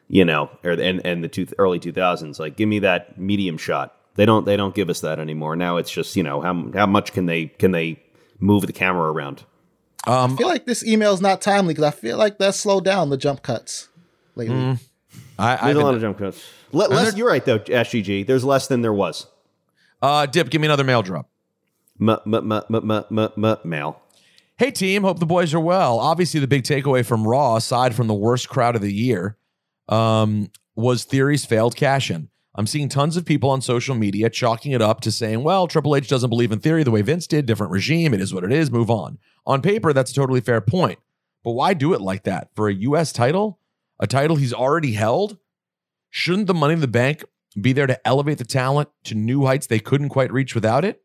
You know, or and and the two, early 2000s. Like, give me that medium shot. They don't they don't give us that anymore. Now it's just you know how how much can they can they move the camera around? Um, I feel like this email is not timely because I feel like that slowed down the jump cuts lately. Mm. I, There's I a lot of jump cuts. Le- less, you're right though, SGG. There's less than there was. uh, Dip, give me another mail drop. M- m- m- mail. Hey, team. Hope the boys are well. Obviously, the big takeaway from Raw, aside from the worst crowd of the year, um, was Theory's failed cash in. I'm seeing tons of people on social media chalking it up to saying, well, Triple H doesn't believe in Theory the way Vince did, different regime. It is what it is. Move on. On paper, that's a totally fair point. But why do it like that? For a U.S. title, a title he's already held? Shouldn't the money in the bank be there to elevate the talent to new heights they couldn't quite reach without it?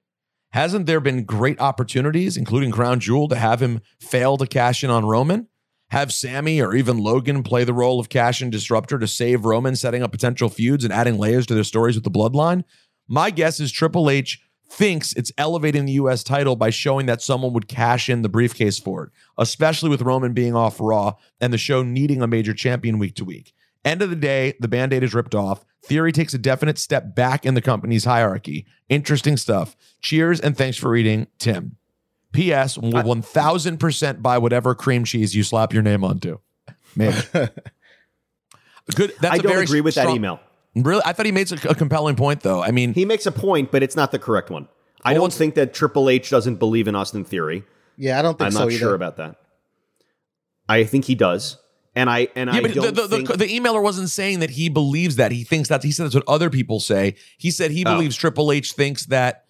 Hasn't there been great opportunities, including Crown Jewel, to have him fail to cash in on Roman? Have Sami or even Logan play the role of cash in disruptor to save Roman, setting up potential feuds and adding layers to their stories with the bloodline? My guess is Triple H thinks it's elevating the US title by showing that someone would cash in the briefcase for it, especially with Roman being off Raw and the show needing a major champion week to week. End of the day, the band aid is ripped off. Theory takes a definite step back in the company's hierarchy. Interesting stuff. Cheers and thanks for reading, Tim. P.S. Will 1000% buy whatever cream cheese you slap your name onto. Maybe. Good. That's I a don't very agree with that email. Really? I thought he made a, a compelling point, though. I mean, He makes a point, but it's not the correct one. I don't think that Triple H doesn't believe in Austin Theory. Yeah, I don't think I'm so not either. sure about that. I think he does, and I and yeah, I but the, don't the, think the, the emailer wasn't saying that he believes that. He thinks that. He said that's what other people say. He said he Oh. believes Triple H thinks that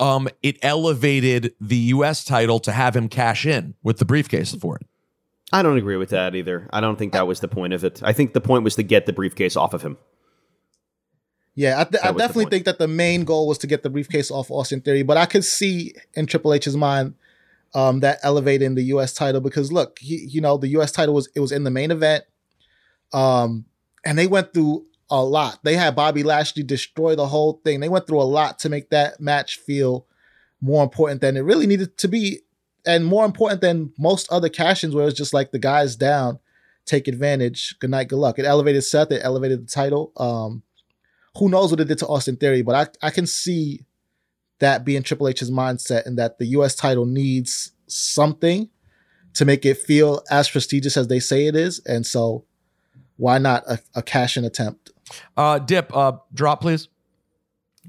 um, it elevated the U.S. title to have him cash in with the briefcase for it. I don't agree with that either. I don't think that was the point of it. I think the point was to get the briefcase off of him. Yeah, I, th- I That was the definitely think that the main goal was to get the briefcase off Austin Theory, but I could see in Triple H's mind um, that elevating the U.S. title because look, he, you know, the U.S. title was it was in the main event, um, and they went through a lot. They had Bobby Lashley destroy the whole thing. They went through a lot to make that match feel more important than it really needed to be, and more important than most other cash-ins where it's just like the guys down, take advantage, good night, good luck. It elevated Seth, it elevated the title. Um, who knows what it did to Austin Theory, but I, I can see that being Triple H's mindset and that the US title needs something to make it feel as prestigious as they say it is. And so why not a, a cash in attempt? Uh, Dip, uh, drop, please.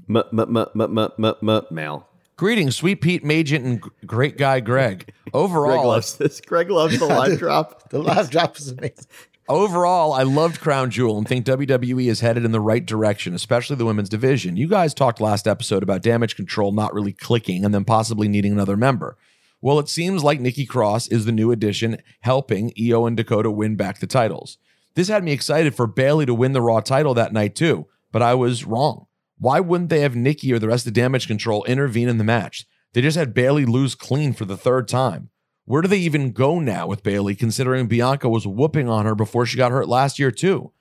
M- m- m- m- m- m- m- mail. Greetings, Sweet Pete, Magent, and g- great guy Greg. Greg Overall, loves this. Greg loves the live drop. The live drop is amazing. Overall, I loved Crown Jewel and think WWE is headed in the right direction, especially the women's division. You guys talked last episode about damage control not really clicking and then possibly needing another member. Well, it seems like Nikki Cross is the new addition, helping Io and Dakota win back the titles. This had me excited for Bayley to win the Raw title that night too, but I was wrong. Why wouldn't they have Nikki or the rest of Damage Control intervene in the match? They just had Bayley lose clean for the third time. Where do they even go now with Bayley, considering Bianca was whooping on her before she got hurt last year, too?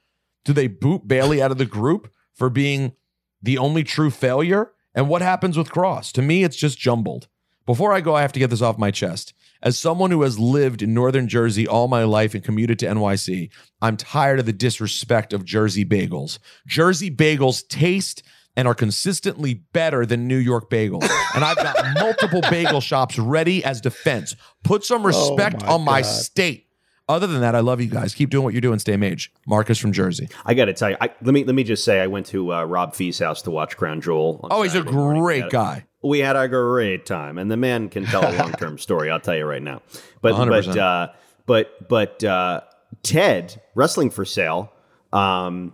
Do they boot Bayley out of the group for being the only true failure? And what happens with Cross? To me, it's just jumbled. Before I go, I have to get this off my chest. As someone who has lived in Northern Jersey all my life and commuted to NYC, I'm tired of the disrespect of Jersey bagels. Jersey bagels taste and are consistently better than New York bagels. And I've got multiple bagel shops ready as defense. Put some respect my on my God. state. Other than that, I love you guys. Keep doing what you're doing. Stay mage. Marcus from Jersey. I got to tell you, I, let me let me just say, I went to uh, Rob Fee's house to watch Crown Jewel. Oh, he's a Saturday morning. We great had- guy. We had a great time, and the man can tell a long term story. I'll tell you right now. But 100%. but uh, but but uh, Ted wrestling for sale, um,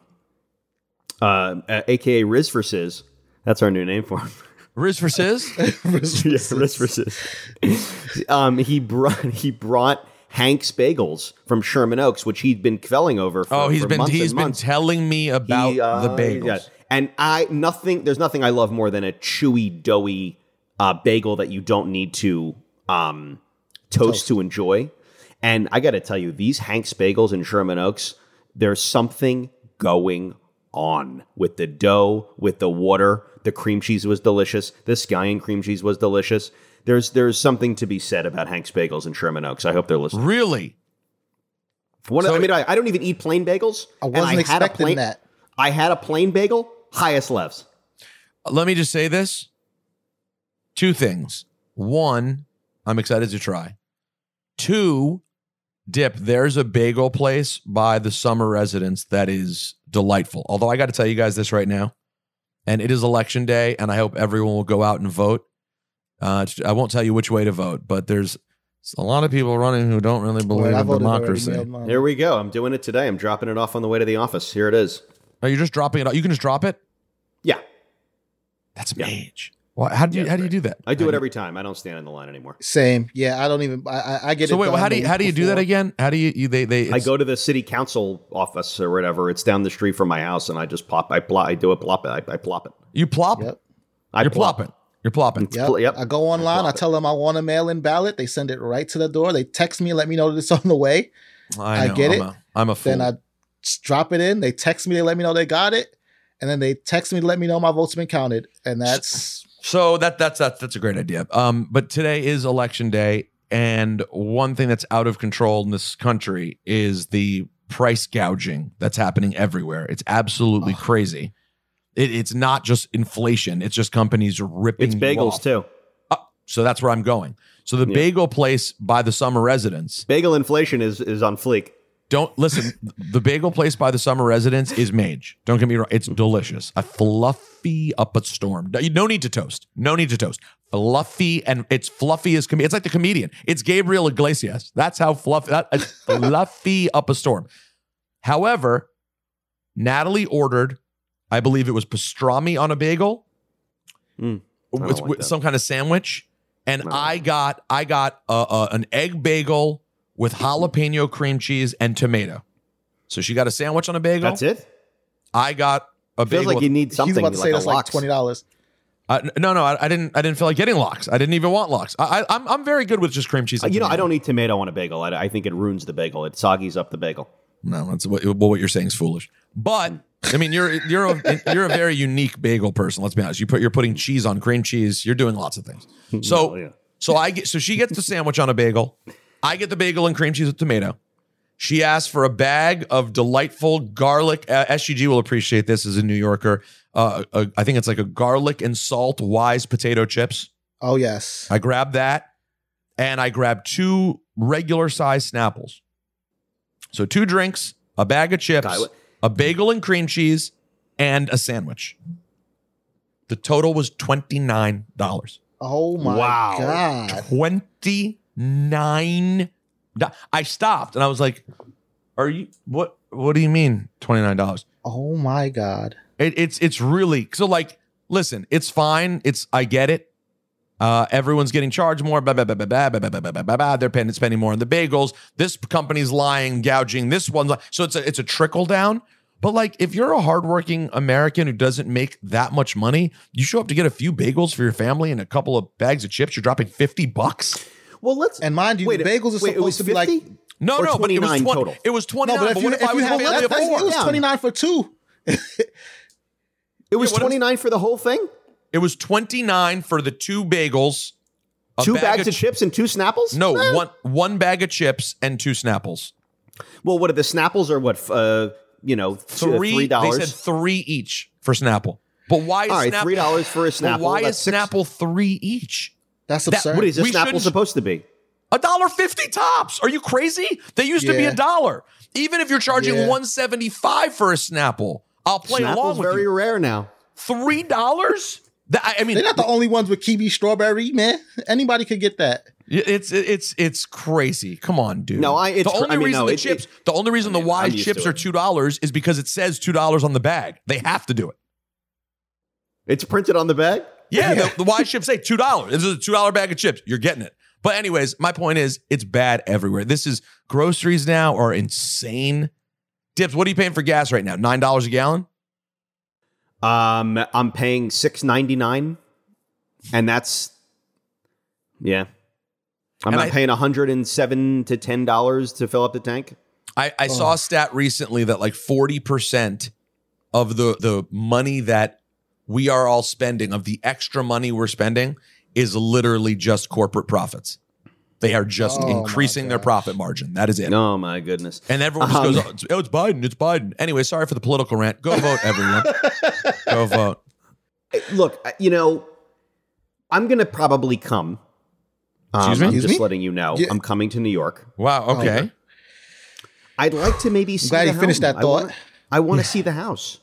uh, uh, aka Riz for Sizz. That's our new name for him. Riz for Sizz? yeah, Riz for Sizz. um, he brought he brought Hank's Bagels from Sherman Oaks, which he'd been quelling over. For, Oh, he's been months he's been telling me about He, uh, the bagels. Yeah. And I nothing. There's nothing I love more than a chewy, doughy uh, bagel that you don't need to um, toast, to enjoy. And I got to tell you, these Hank's bagels in Sherman Oaks, there's something going on with the dough, with the water. The cream cheese was delicious. The scallion cream cheese was delicious. There's there's something to be said about Hank's bagels in Sherman Oaks. I hope they're listening. Really? One, of- So- I mean, I, I don't even eat plain bagels. I and wasn't had a expecting plain- that. I had a plain bagel, highest levs. Let me just say this. Two things. One, I'm excited to try. Two, Dip, there's a bagel place by the summer residence that is delightful. Although I got to tell you guys this right now, and it is election day, and I hope everyone will go out and vote. Uh, I won't tell you which way to vote, but there's a lot of people running who don't really believe Well, I in voted democracy. Here we go. I'm doing it today. I'm dropping it off on the way to the office. Here it is. Are you just dropping it? out? You can just drop it. Yeah, That's Yeah. mage. Why, how do you Yeah, how do you do that? I do How it every time. I don't stand in the line anymore. Same. Yeah, I don't even. I I, I get So it. So wait, well, how do you how do week you do that again? How do you, you they they I go to the city council office or whatever. It's down the street from my house, and I just pop. I plop. I do a plop it. I, I plop it. You plop. Yep. I You're plop. plopping. You're plopping. Yep. pl- yep. I go online. I plop it. tell them I want a mail-in ballot. They send it right to the door. They text me and let me know that it's on the way. I, I get I'm it. A, I'm a fool. Then I just drop it in. They text me. They let me know they got it, and then they text me to let me know my votes have been counted. And that's so that that's that's that's a great idea. Um, but today is election day, and one thing that's out of control in this country is the price gouging that's happening everywhere. It's absolutely crazy. It, it's not just inflation; it's just companies ripping. It's you bagels off. too. So that's where I'm going. So the Yeah. bagel place by the summer residence Bagel inflation is is on fleek. Don't listen. the bagel place by the summer residence is mage. Don't get me wrong; it's delicious. A fluffy up a storm. No- No need to toast. No need to toast. Fluffy and it's fluffy as com- It's like the comedian. It's Gabriel Iglesias. That's how fluffy. That, fluffy up a storm. However, Natalie ordered, I believe it was pastrami on a bagel Mm, with, like with some kind of sandwich, and I got I got uh, uh, an egg bagel with jalapeno cream cheese and tomato. So she got a sandwich on a bagel. That's it. I got a Feels bagel. like with- you need He's about to say like that's a like lox. twenty dollars. Uh, no, no, I, I didn't. I didn't feel like getting locks. I didn't even want locks. I, I, I'm I'm very good with just cream cheese. Uh, and You know, I tomato. don't need tomato on a bagel. I, I think it ruins the bagel. It soggies up the bagel. No, that's what, well, what you're saying is foolish. But I mean, you're you're a, you're a very unique bagel person. Let's be honest. You put you're putting cheese on cream cheese. You're doing lots of things. So Oh, yeah. so I get so she gets the sandwich on a bagel. I get the bagel and cream cheese with tomato. She asks for a bag of delightful garlic. Uh, SGG will appreciate this as a New Yorker. Uh, uh, I think it's like a garlic and salt wise potato chips. Oh yes. I grabbed that and I grabbed two regular size Snapples. So two drinks, a bag of chips, God, a bagel and cream cheese, and a sandwich. The total was $29. Oh my Wow. god. 29 do- I stopped and I was like, Are you what what do you mean $29? Oh my god. It, it's it's really so like listen, it's fine. It's I get it. Uh, everyone's getting charged more. Blah, blah, blah, blah, blah, blah, blah, blah, blah, blah, blah. They're paying, spending more on the bagels. This company's lying, gouging. This one's so it's a it's a trickle down. But like, if you're a hardworking American who doesn't make that much money, you show up to get a few bagels for your family and a couple of bags of chips. You're dropping fifty bucks. Well, let's And mind you, wait. the bagels are wait, supposed to be like No, no, but it was 29 twenty. total. It was twenty no, but But, if you, what if, if I was have family that, of four? it was twenty nine for two. It was Yeah, what is- twenty nine for the whole thing. It was twenty nine for the two bagels, a Two bag bags of, chips and two Snapples. No, Eh. one one bag of chips and two Snapples. Well, what are the Snapples? Are what? Uh, you know, Three. three They dollars. said three each for Snapple. But why is All right, Snapple three dollars for a But Snapple. why That's is six- Snapple three each? That's That- absurd. What is a We Snapple shouldn't- supposed to be? A dollar fifty tops. Are you crazy? They used to be a dollar. Even if you're charging Yeah. one seventy five for a Snapple, I'll play along Snapple's with very you. rare now. Three dollars? I I mean, They're not the only ones with kiwi strawberry, man. Anybody could get that. It's it's it's crazy. Come on, dude. No, I- it's the cr- only I mean, reason no, the it- chips. it- the only reason I mean, the I'm wise chips are two dollars is because it says two dollars on the bag. They have to do it. It's printed on the bag. Yeah, The, the wise chips say two dollars. This is a two dollar bag of chips. You're getting it. But anyways, my point is, it's bad everywhere. This is groceries now are insane. Dips. What are you paying for gas right now? Nine dollars a gallon. Um, I'm paying six ninety nine, and that's yeah. I'm And not I- paying hundred and seven to ten dollars to fill up the tank. I, I saw a stat recently that like 40% of the the money that we are all spending, of the extra money we're spending, is literally just corporate profits. They are just Oh increasing their profit margin. That is it. Oh my goodness! And everyone just Um, goes, oh it's, oh, it's Biden, it's Biden. Anyway, sorry for the political rant. Go vote, everyone. Go vote. Look, you know, I'm gonna probably come. Um, Excuse me? I'm Excuse just me? letting you know. Yeah. I'm coming to New York. Wow, okay. I'd like to maybe see. glad the you finished that thought. I want to see the house.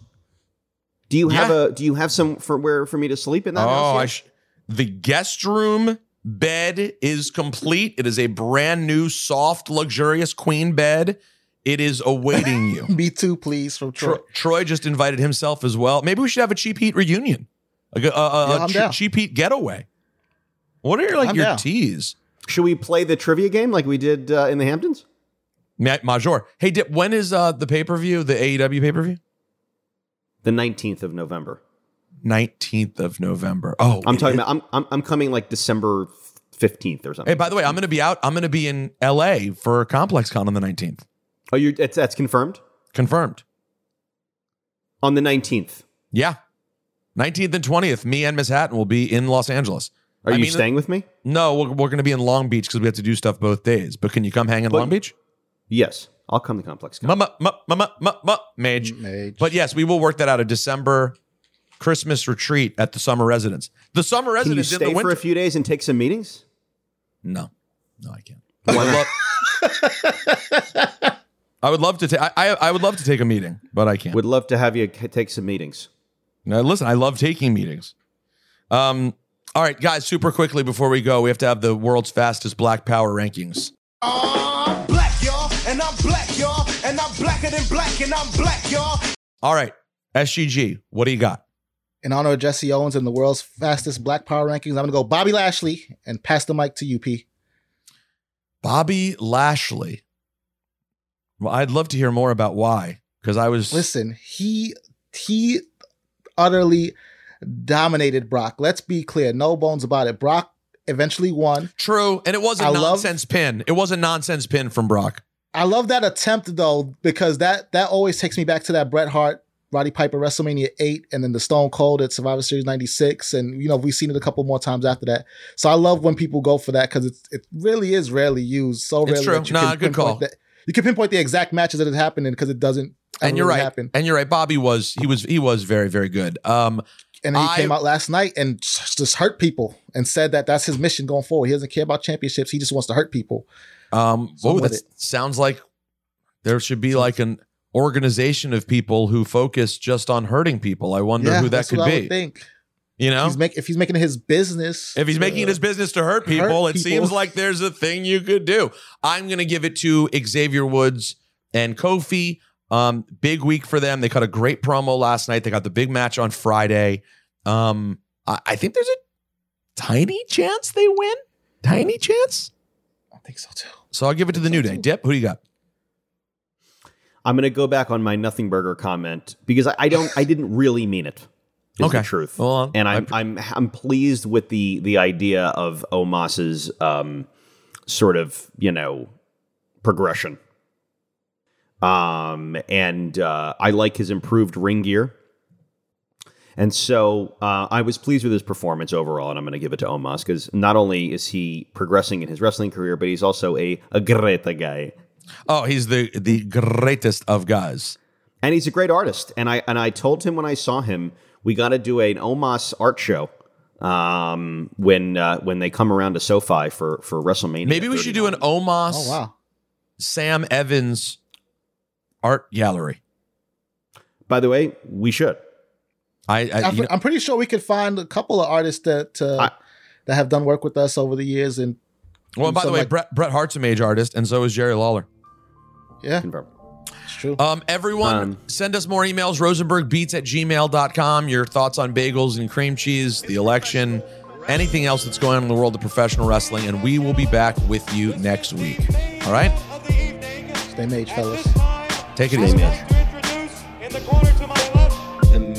Do you have a? Do you have some for where for me to sleep in that Oh, house? I yet? sh- the guest room bed is complete. It is a brand new, soft, luxurious queen bed. It is awaiting you. Me too, please, from Troy. Tro- Troy just invited himself as well. Maybe we should have a cheap heat reunion, like a, a, a- Yeah, a I'm cheap heat getaway. What are your, like I'm your down. teas, Should we play the trivia game like we did uh, in the Hamptons? Ma- Major? Hey, Dip, when is uh, the pay per view? The AEW pay per view? The 19th of November. Nineteenth of November. Oh, I'm talking is- about. I'm, I'm I'm coming like December 15th or something. Hey, by the way, I'm going to be out. I'm going to be in LA for Complex Con on the 19th. Oh, you it's, that's confirmed Confirmed. on the 19th. Yeah. 19th and 20th, me and Miss Hatton will be in Los Angeles. Are I you mean, staying with me? No, we're, we're going to be in Long Beach because we have to do stuff both days. But can you come hang in But- Long Beach? Yes, I'll come to Complex. Con. Mama, ma, mama, ma, ma, mage. Mage. But yes, we will work that out. A December Christmas retreat at the summer residence. The summer Can you residence in stay the for winter. a few days and take some meetings? no, no, I can't. I would love, I would love to take. I, I I would love to take a meeting, but I can't. Would love to have you c- take some meetings. Now, listen, I love taking meetings. Um. All right, guys. Super quickly before we go, we have to have the world's fastest Black Power rankings. I'm black, y'all, and I'm black, y'all, and I'm blacker than black, and I'm black, y'all. All right, SGG. What do you got? In honor of Jesse Owens and the world's fastest Black Power rankings, I'm going to go Bobby Lashley and pass the mic to UP. Bobby Lashley. Well, I'd love to hear more about why, because I was Listen, he he utterly dominated Brock. Let's be clear, no bones about it. Brock eventually won. True, and it was a I love- nonsense pin. It was a nonsense pin from Brock. I love that attempt though because that that always takes me back to that Bret Hart Roddy Piper WrestleMania 8 and then the Stone Cold at Survivor Series 96 and you know we've seen it a couple more times after that. So I love when people go for that cuz it it really is rarely used. So It's true. you Nah, can good call. that- you can pinpoint the exact matches that it happened in because it doesn't And you're really right. happen. And you're right. Bobby was he was he was very very good. Um, And he I- came out last night and just hurt people and said that that's his mission going forward. He doesn't care about championships. He just wants to hurt people. Um, So whoa, that it. sounds like there should be like an organization of people who focus just on hurting people. I wonder yeah, who that could be. think. You know, He's make, if he's making his business, if he's making it his business to hurt people, hurt it people. seems like there's a thing you could do. I'm going to give it to Xavier Woods and Kofi. Um, big week for them. They cut a great promo last night. They got the big match on Friday. Um, I, I think there's a tiny chance they win. Tiny chance. I think so too. So I'll give it to the New Day. Dip, who do you got? I'm going to go back on my nothing burger comment because I, I don't, I didn't really mean it. Is Okay. the truth. Well, and I'm, I'm, I'm pleased with the the idea of Omos's um, sort of, you know, progression. Um, and uh, I like his improved ring gear. And so uh, I was pleased with his performance overall, and I'm going to give it to Omos because not only is he progressing in his wrestling career, but he's also a, a great guy. Oh, he's the the greatest of guys. and he's a great artist. And I and I told him when I saw him, we got to do an Omos art show um, when uh, when they come around to SoFi for for WrestleMania. Maybe we should do an Omos Oh wow. Sam Evans art gallery. By the way, we should. I, I I'm, know- pretty sure we could find a couple of artists that uh, that have done work with us over the years, and well, by the way, like- Bret Bret Hart's a mage artist, and so is Jerry Lawler. yeah, Confirm. it's true. Um, everyone, Um, send us more emails, rosenbergbeats at gmail.com. Your thoughts on bagels and cream cheese, the election, anything else that's going on in the world of professional wrestling, and we will be back with you next week. All right? Stay mage, fellas. Take it easy.